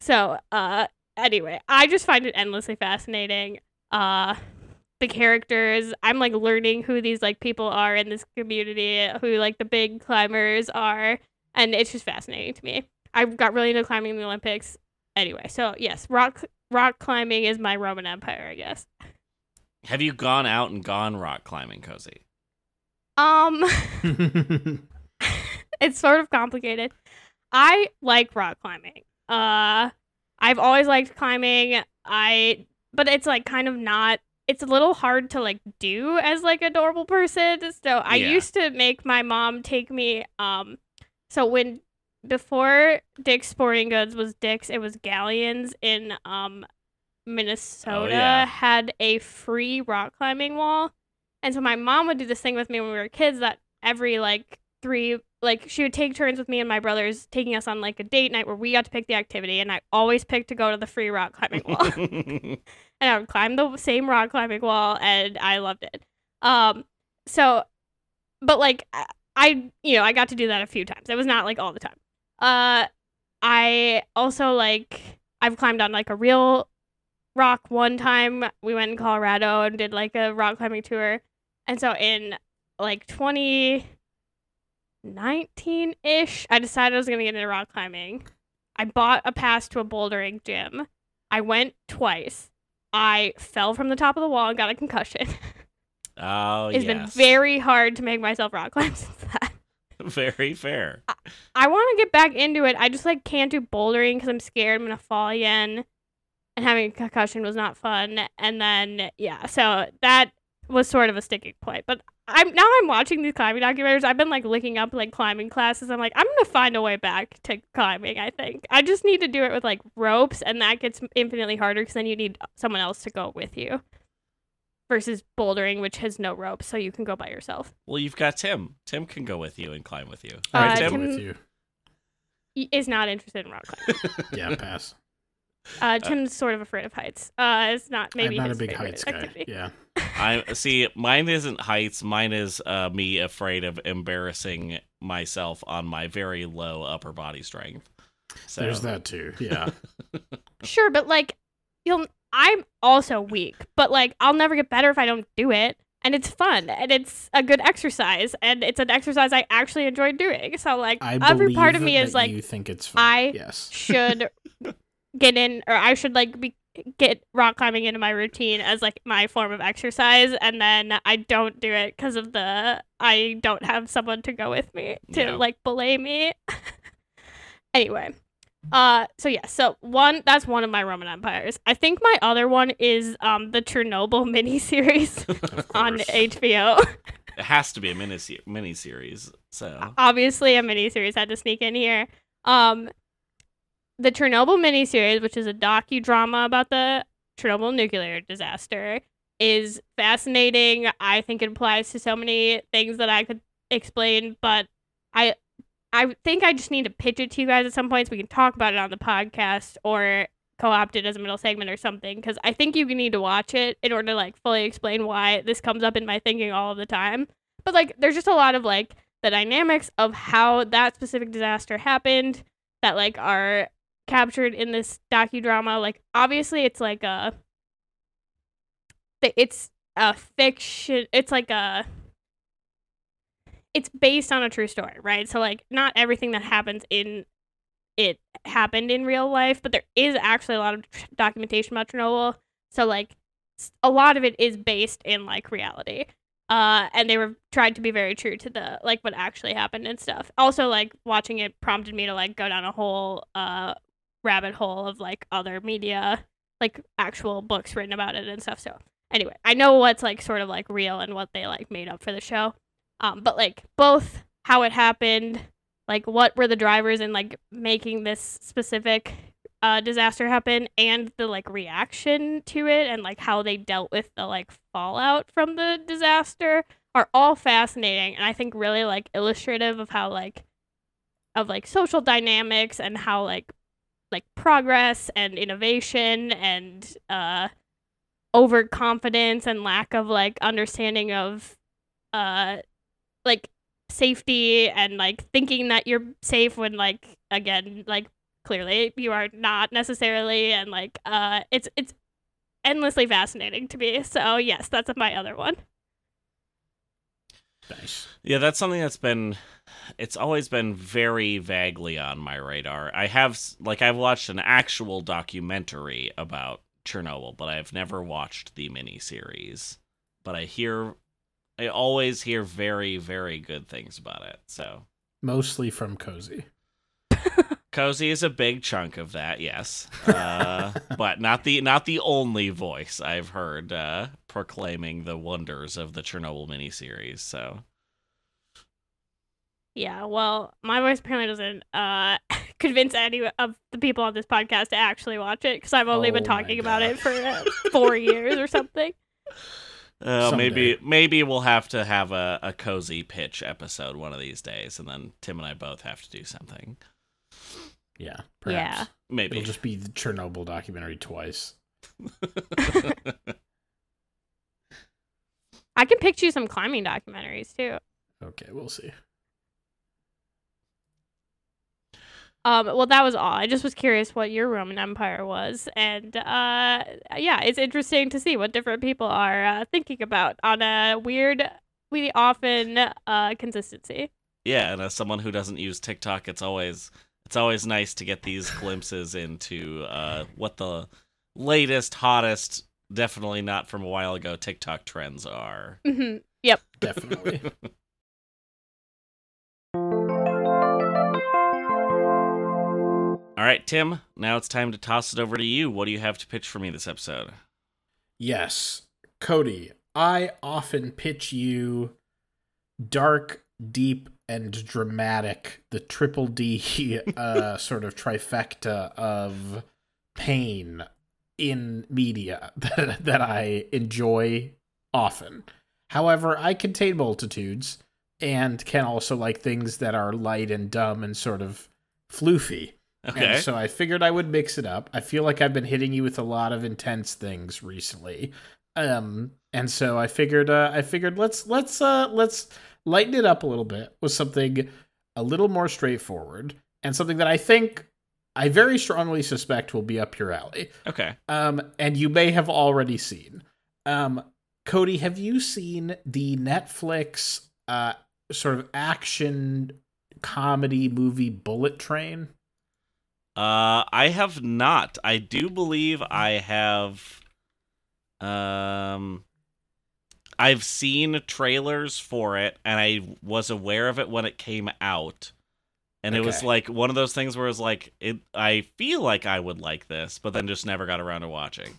So uh anyway i just find it endlessly fascinating uh the characters. I'm like learning who these like people are in this community who like the big climbers are and it's just fascinating to me i got really into climbing in the olympics anyway so yes rock rock climbing is my roman empire i guess Have you gone out and gone rock climbing, Cozy? um it's sort of complicated. I like rock climbing. Uh I've always liked climbing. I but it's like kind of not it's a little hard to like do as like a normal person. So I Yeah. used to make my mom take me um so when before Dick's Sporting Goods was Dick's, it was Galyan's in um Minnesota yeah. had a free rock climbing wall. And so my mom would do this thing with me when we were kids that every like three like she would take turns with me and my brothers taking us on like a date night where we got to pick the activity and I always picked to go to the free rock climbing wall. and I would climb the same rock climbing wall, and I loved it. Um, so, but like I, you know, I got to do that a few times. It was not like all the time. Uh, I also like I've climbed on like a real rock one time. We went in Colorado and did like a rock climbing tour, and so in like twenty nineteen ish, I decided I was gonna get into rock climbing. I bought a pass to a bouldering gym. I went twice. I fell from the top of the wall and got a concussion. oh, it's yes. been very hard to make myself rock climb since that. very fair. I want to get back into it. I just like can't do bouldering because I'm scared I'm gonna fall again, and having a concussion was not fun. And then yeah, so that was sort of a sticking point. But I'm now I'm watching these climbing documentaries. I've been like looking up like climbing classes. I'm like I'm gonna find a way back to climbing. I think I just need to do it with like ropes, and that gets infinitely harder because then you need someone else to go with you. Versus bouldering, which has no ropes, so you can go by yourself. Well, you've got Tim. Tim can go with you and climb with you. Uh, Right, Tim Tim? with you. He is not interested in rock climbing. Yeah, pass. Uh, Tim's sort of afraid of heights. Uh, it's not maybe I'm not a big favorite heights guy. Yeah. I see. Mine isn't heights. Mine is uh, me afraid of embarrassing myself on my very low upper body strength. So There's that too. Yeah. Sure, but like, you'll. I'm also weak, but like, I'll never get better if I don't do it. And it's fun, and it's a good exercise, and it's an exercise I actually enjoy doing. So like, I every part of me is like, you think it's fun. I yes. should get in, or I should like be get rock climbing into my routine as like my form of exercise, and then I don't do it because of the I don't have someone to go with me to Yeah. like belay me. anyway, uh, so yeah, so one that's one of my Roman empires. I think my other one is um the Chernobyl miniseries on. HBO. it has to be a mini mini series. So obviously a miniseries had to sneak in here. Um, the Chernobyl miniseries, which is a docudrama about the Chernobyl nuclear disaster, is fascinating. I think it applies to so many things that I could explain, but I I think I just need to pitch it to you guys at some point so we can talk about it on the podcast or co-opt it as a middle segment or something because I think you need to watch it in order to like fully explain why this comes up in my thinking all of the time. But like there's just a lot of like the dynamics of how that specific disaster happened that like are captured in this docudrama. Like obviously it's like a it's a fiction it's like a it's based on a true story, right? So like not everything that happens in it happened in real life, but there is actually a lot of tr- documentation about Chernobyl. So like a lot of it is based in like reality. Uh, and they were tried to be very true to the like what actually happened and stuff. Also, like watching it prompted me to like go down a whole uh rabbit hole of like other media, like actual books written about it and stuff. So anyway, I know what's like sort of like real and what they like made up for the show. Um, but like both how it happened, like what were the drivers in like making this specific uh disaster happen and the like reaction to it and like how they dealt with the like fallout from the disaster are all fascinating and I think really like illustrative of how like of like social dynamics and how like like progress and innovation and uh overconfidence and lack of like understanding of uh like safety and like thinking that you're safe when like again like clearly you are not necessarily and like uh it's it's endlessly fascinating to me so yes that's my other one Nice. Yeah, that's something that's been it's always been very vaguely on my radar. I have like I've watched an actual documentary about Chernobyl, but I've never watched the miniseries. But I hear I always hear very very good things about it. So, Mostly from Cozy. Cozy is a big chunk of that, yes. Uh, but not the not the only voice I've heard uh, proclaiming the wonders of the Chernobyl miniseries. So, yeah well my voice apparently doesn't uh convince any of the people on this podcast to actually watch it because i've only been Oh my talking about it for uh, four years or something Uh, maybe maybe we'll have to have a, a cozy pitch episode one of these days, and then Tim and I both have to do something. Yeah. Perhaps. Yeah. Maybe. It'll just be the Chernobyl documentary twice. i can pitch you some climbing documentaries too Okay, we'll see. Um, well, that was all. I just was curious what your Roman Empire was, and uh, yeah, it's interesting to see what different people are uh, thinking about on a weird, we often uh, consistency. yeah, and as someone who doesn't use TikTok, it's always it's always nice to get these glimpses into uh, what the latest, hottest, definitely not from a while ago TikTok trends are. hmm Yep, Definitely. All right, Tim. Now it's time to toss it over to you. What do you have to pitch for me this episode? yes. Cody, I often pitch you dark, deep, and dramatic, the triple D uh, sort of trifecta of pain in media that, that I enjoy often. However, I contain multitudes and can also like things that are light and dumb and sort of floofy. Okay. And so I figured I would mix it up. I feel like I've been hitting you with a lot of intense things recently. Um and so I figured uh I figured let's let's uh let's lighten it up a little bit with something a little more straightforward and something that I think I very strongly suspect will be up your alley. okay. Um and you may have already seen. Um Cody, have you seen the Netflix uh sort of action comedy movie Bullet Train? Uh, I have not. I do believe I have. Um, I've seen trailers for it, and I was aware of it when it came out. And it was like one of those things where it's like it. I feel like I would like this, but then just never got around to watching.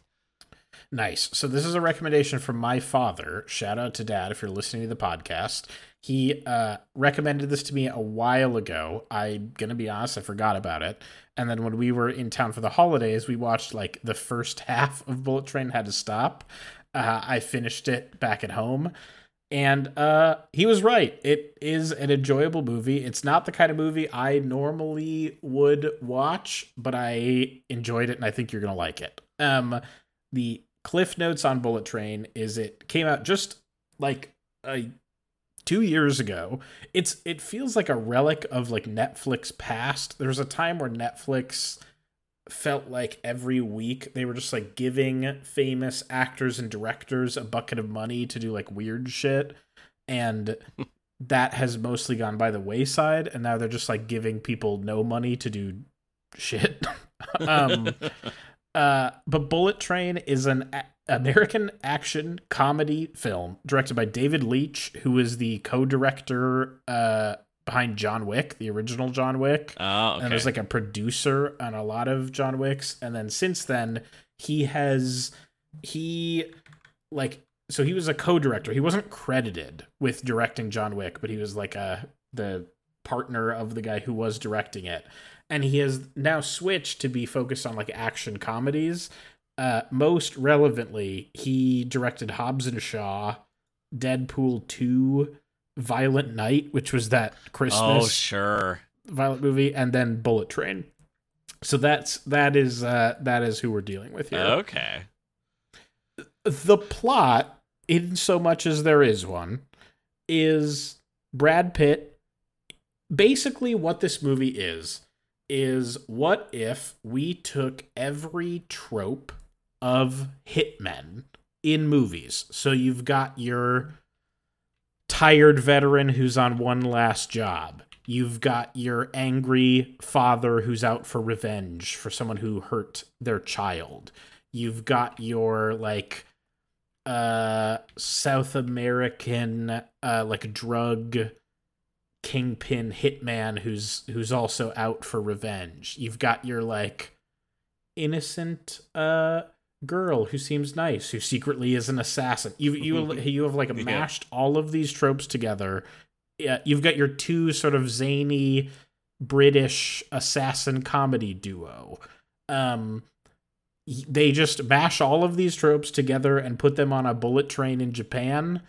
Nice. So this is a recommendation from my father. Shout out to dad if you're listening to the podcast. He uh, recommended this to me a while ago. I'm gonna be honest, I forgot about it. And then when we were in town for the holidays, we watched like the first half of Bullet Train had to stop. Uh, I finished it back at home. And uh, he was right. It is an enjoyable movie. It's not the kind of movie I normally would watch, but I enjoyed it and I think you're going to like it. Um, the cliff notes on Bullet Train is it came out just like uh, two years ago. It's it feels like a relic of like Netflix past. There was a time where Netflix felt like every week they were just like giving famous actors and directors a bucket of money to do like weird shit and that has mostly gone by the wayside and now they're just like giving people no money to do shit um Uh, but Bullet Train is an a- American action comedy film directed by David Leitch, who is the co-director uh, behind John Wick, the original John Wick, Oh, okay. and was like a producer on a lot of John Wicks. And then since then, he has he like so he was a co-director. He wasn't credited with directing John Wick, but he was like a the partner of the guy who was directing it. And he has now switched to be focused on like action comedies. Uh, most relevantly, he directed Hobbs and Shaw, Deadpool 2, Violent Night, which was that Christmas oh, sure. violent movie, and then Bullet Train. So that's that is uh that is who we're dealing with here. Okay. The plot, in so much as there is one, is Brad Pitt. Basically, what this movie is is what if we took every trope of hitmen in movies. So you've got your tired veteran who's on one last job. You've got your angry father who's out for revenge for someone who hurt their child. You've got your like uh South American uh like drug kingpin hitman who's who's also out for revenge. You've got your like innocent uh girl who seems nice who secretly is an assassin. You you you have like Yeah. mashed all of these tropes together. Yeah, you've got your two sort of zany British assassin comedy duo. Um they just mash all of these tropes together and put them on a bullet train in Japan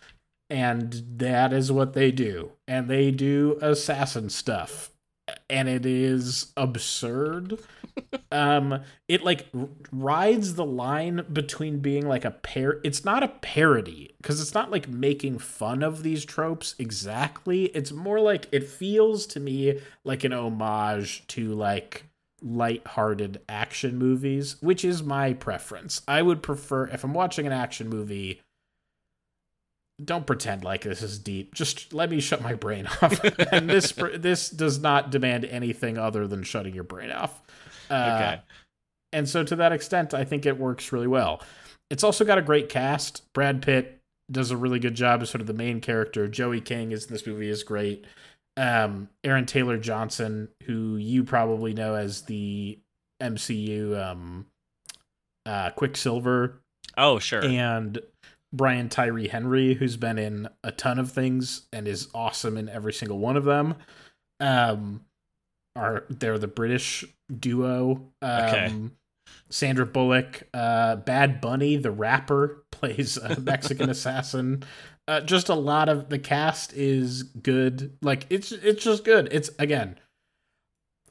and that is what they do. And they do assassin stuff. And it is absurd. Um it like r- rides the line between being like a par it's not a parody because it's not like making fun of these tropes exactly. It's more like it feels to me like an homage to like light-hearted action movies which is my preference. I would prefer if i'm watching an action movie don't pretend like this is deep. Just let me shut my brain off. and this this does not demand anything other than shutting your brain off. Uh, Okay. And so to that extent, I think it works really well. It's also got a great cast. Brad Pitt does a really good job as sort of the main character. Joey King is in this movie is great. Um, Aaron Taylor Johnson, who you probably know as the MCU um, uh, Quicksilver Oh, sure. and Brian Tyree Henry, who's been in a ton of things and is awesome in every single one of them. Um, are they're the British duo. Um, Okay. Sandra Bullock, uh, Bad Bunny, the rapper, plays a Mexican assassin. Uh, just a lot of the cast is good. Like it's it's just good. It's again.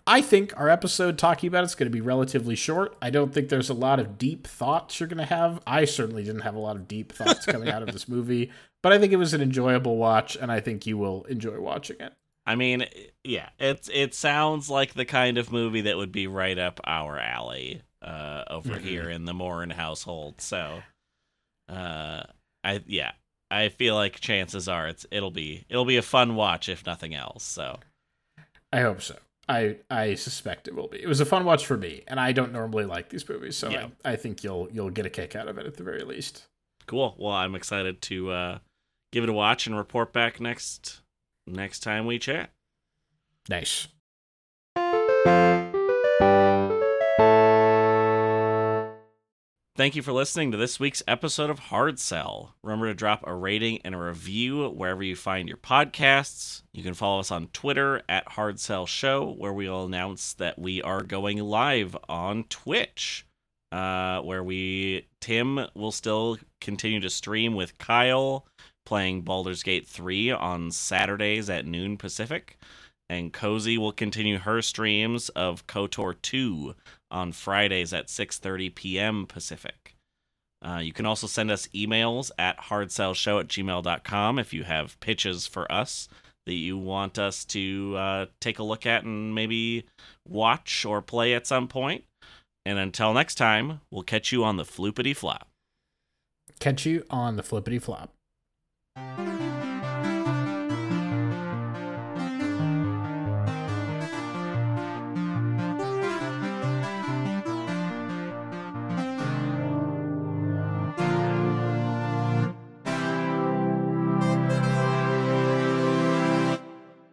I think our episode talking about it's going to be relatively short. I don't think there's a lot of deep thoughts you're going to have. I certainly didn't have a lot of deep thoughts coming out of this movie, but I think it was an enjoyable watch, and I think you will enjoy watching it. I mean, yeah, it's it sounds like the kind of movie that would be right up our alley uh, over Mhm. here in the Morin household. So, uh, I yeah, I feel like chances are it's it'll be it'll be a fun watch if nothing else. So, I hope so. I I suspect it will be. It was a fun watch for me, and I don't normally like these movies, so Yeah. I, I think you'll you'll get a kick out of it at the very least. cool. Well, I'm excited to uh, give it a watch and report back next next time we chat. Nice. Thank you for listening to this week's episode of Hard Sell. Remember to drop a rating and a review wherever you find your podcasts. You can follow us on Twitter at Hard Sell Show, where we'll announce that we are going live on Twitch, uh, where we Tim will still continue to stream with Kyle playing Baldur's Gate 3 on Saturdays at noon Pacific, and Cozy will continue her streams of KOTOR 2 on Fridays at 6:30 p.m. Pacific. Uh, you can also send us emails at hardsellshow at gmail.com if you have pitches for us that you want us to uh, take a look at and maybe watch or play at some point. And until next time, we'll catch you on the floopity flop. Catch you on the flippity flop.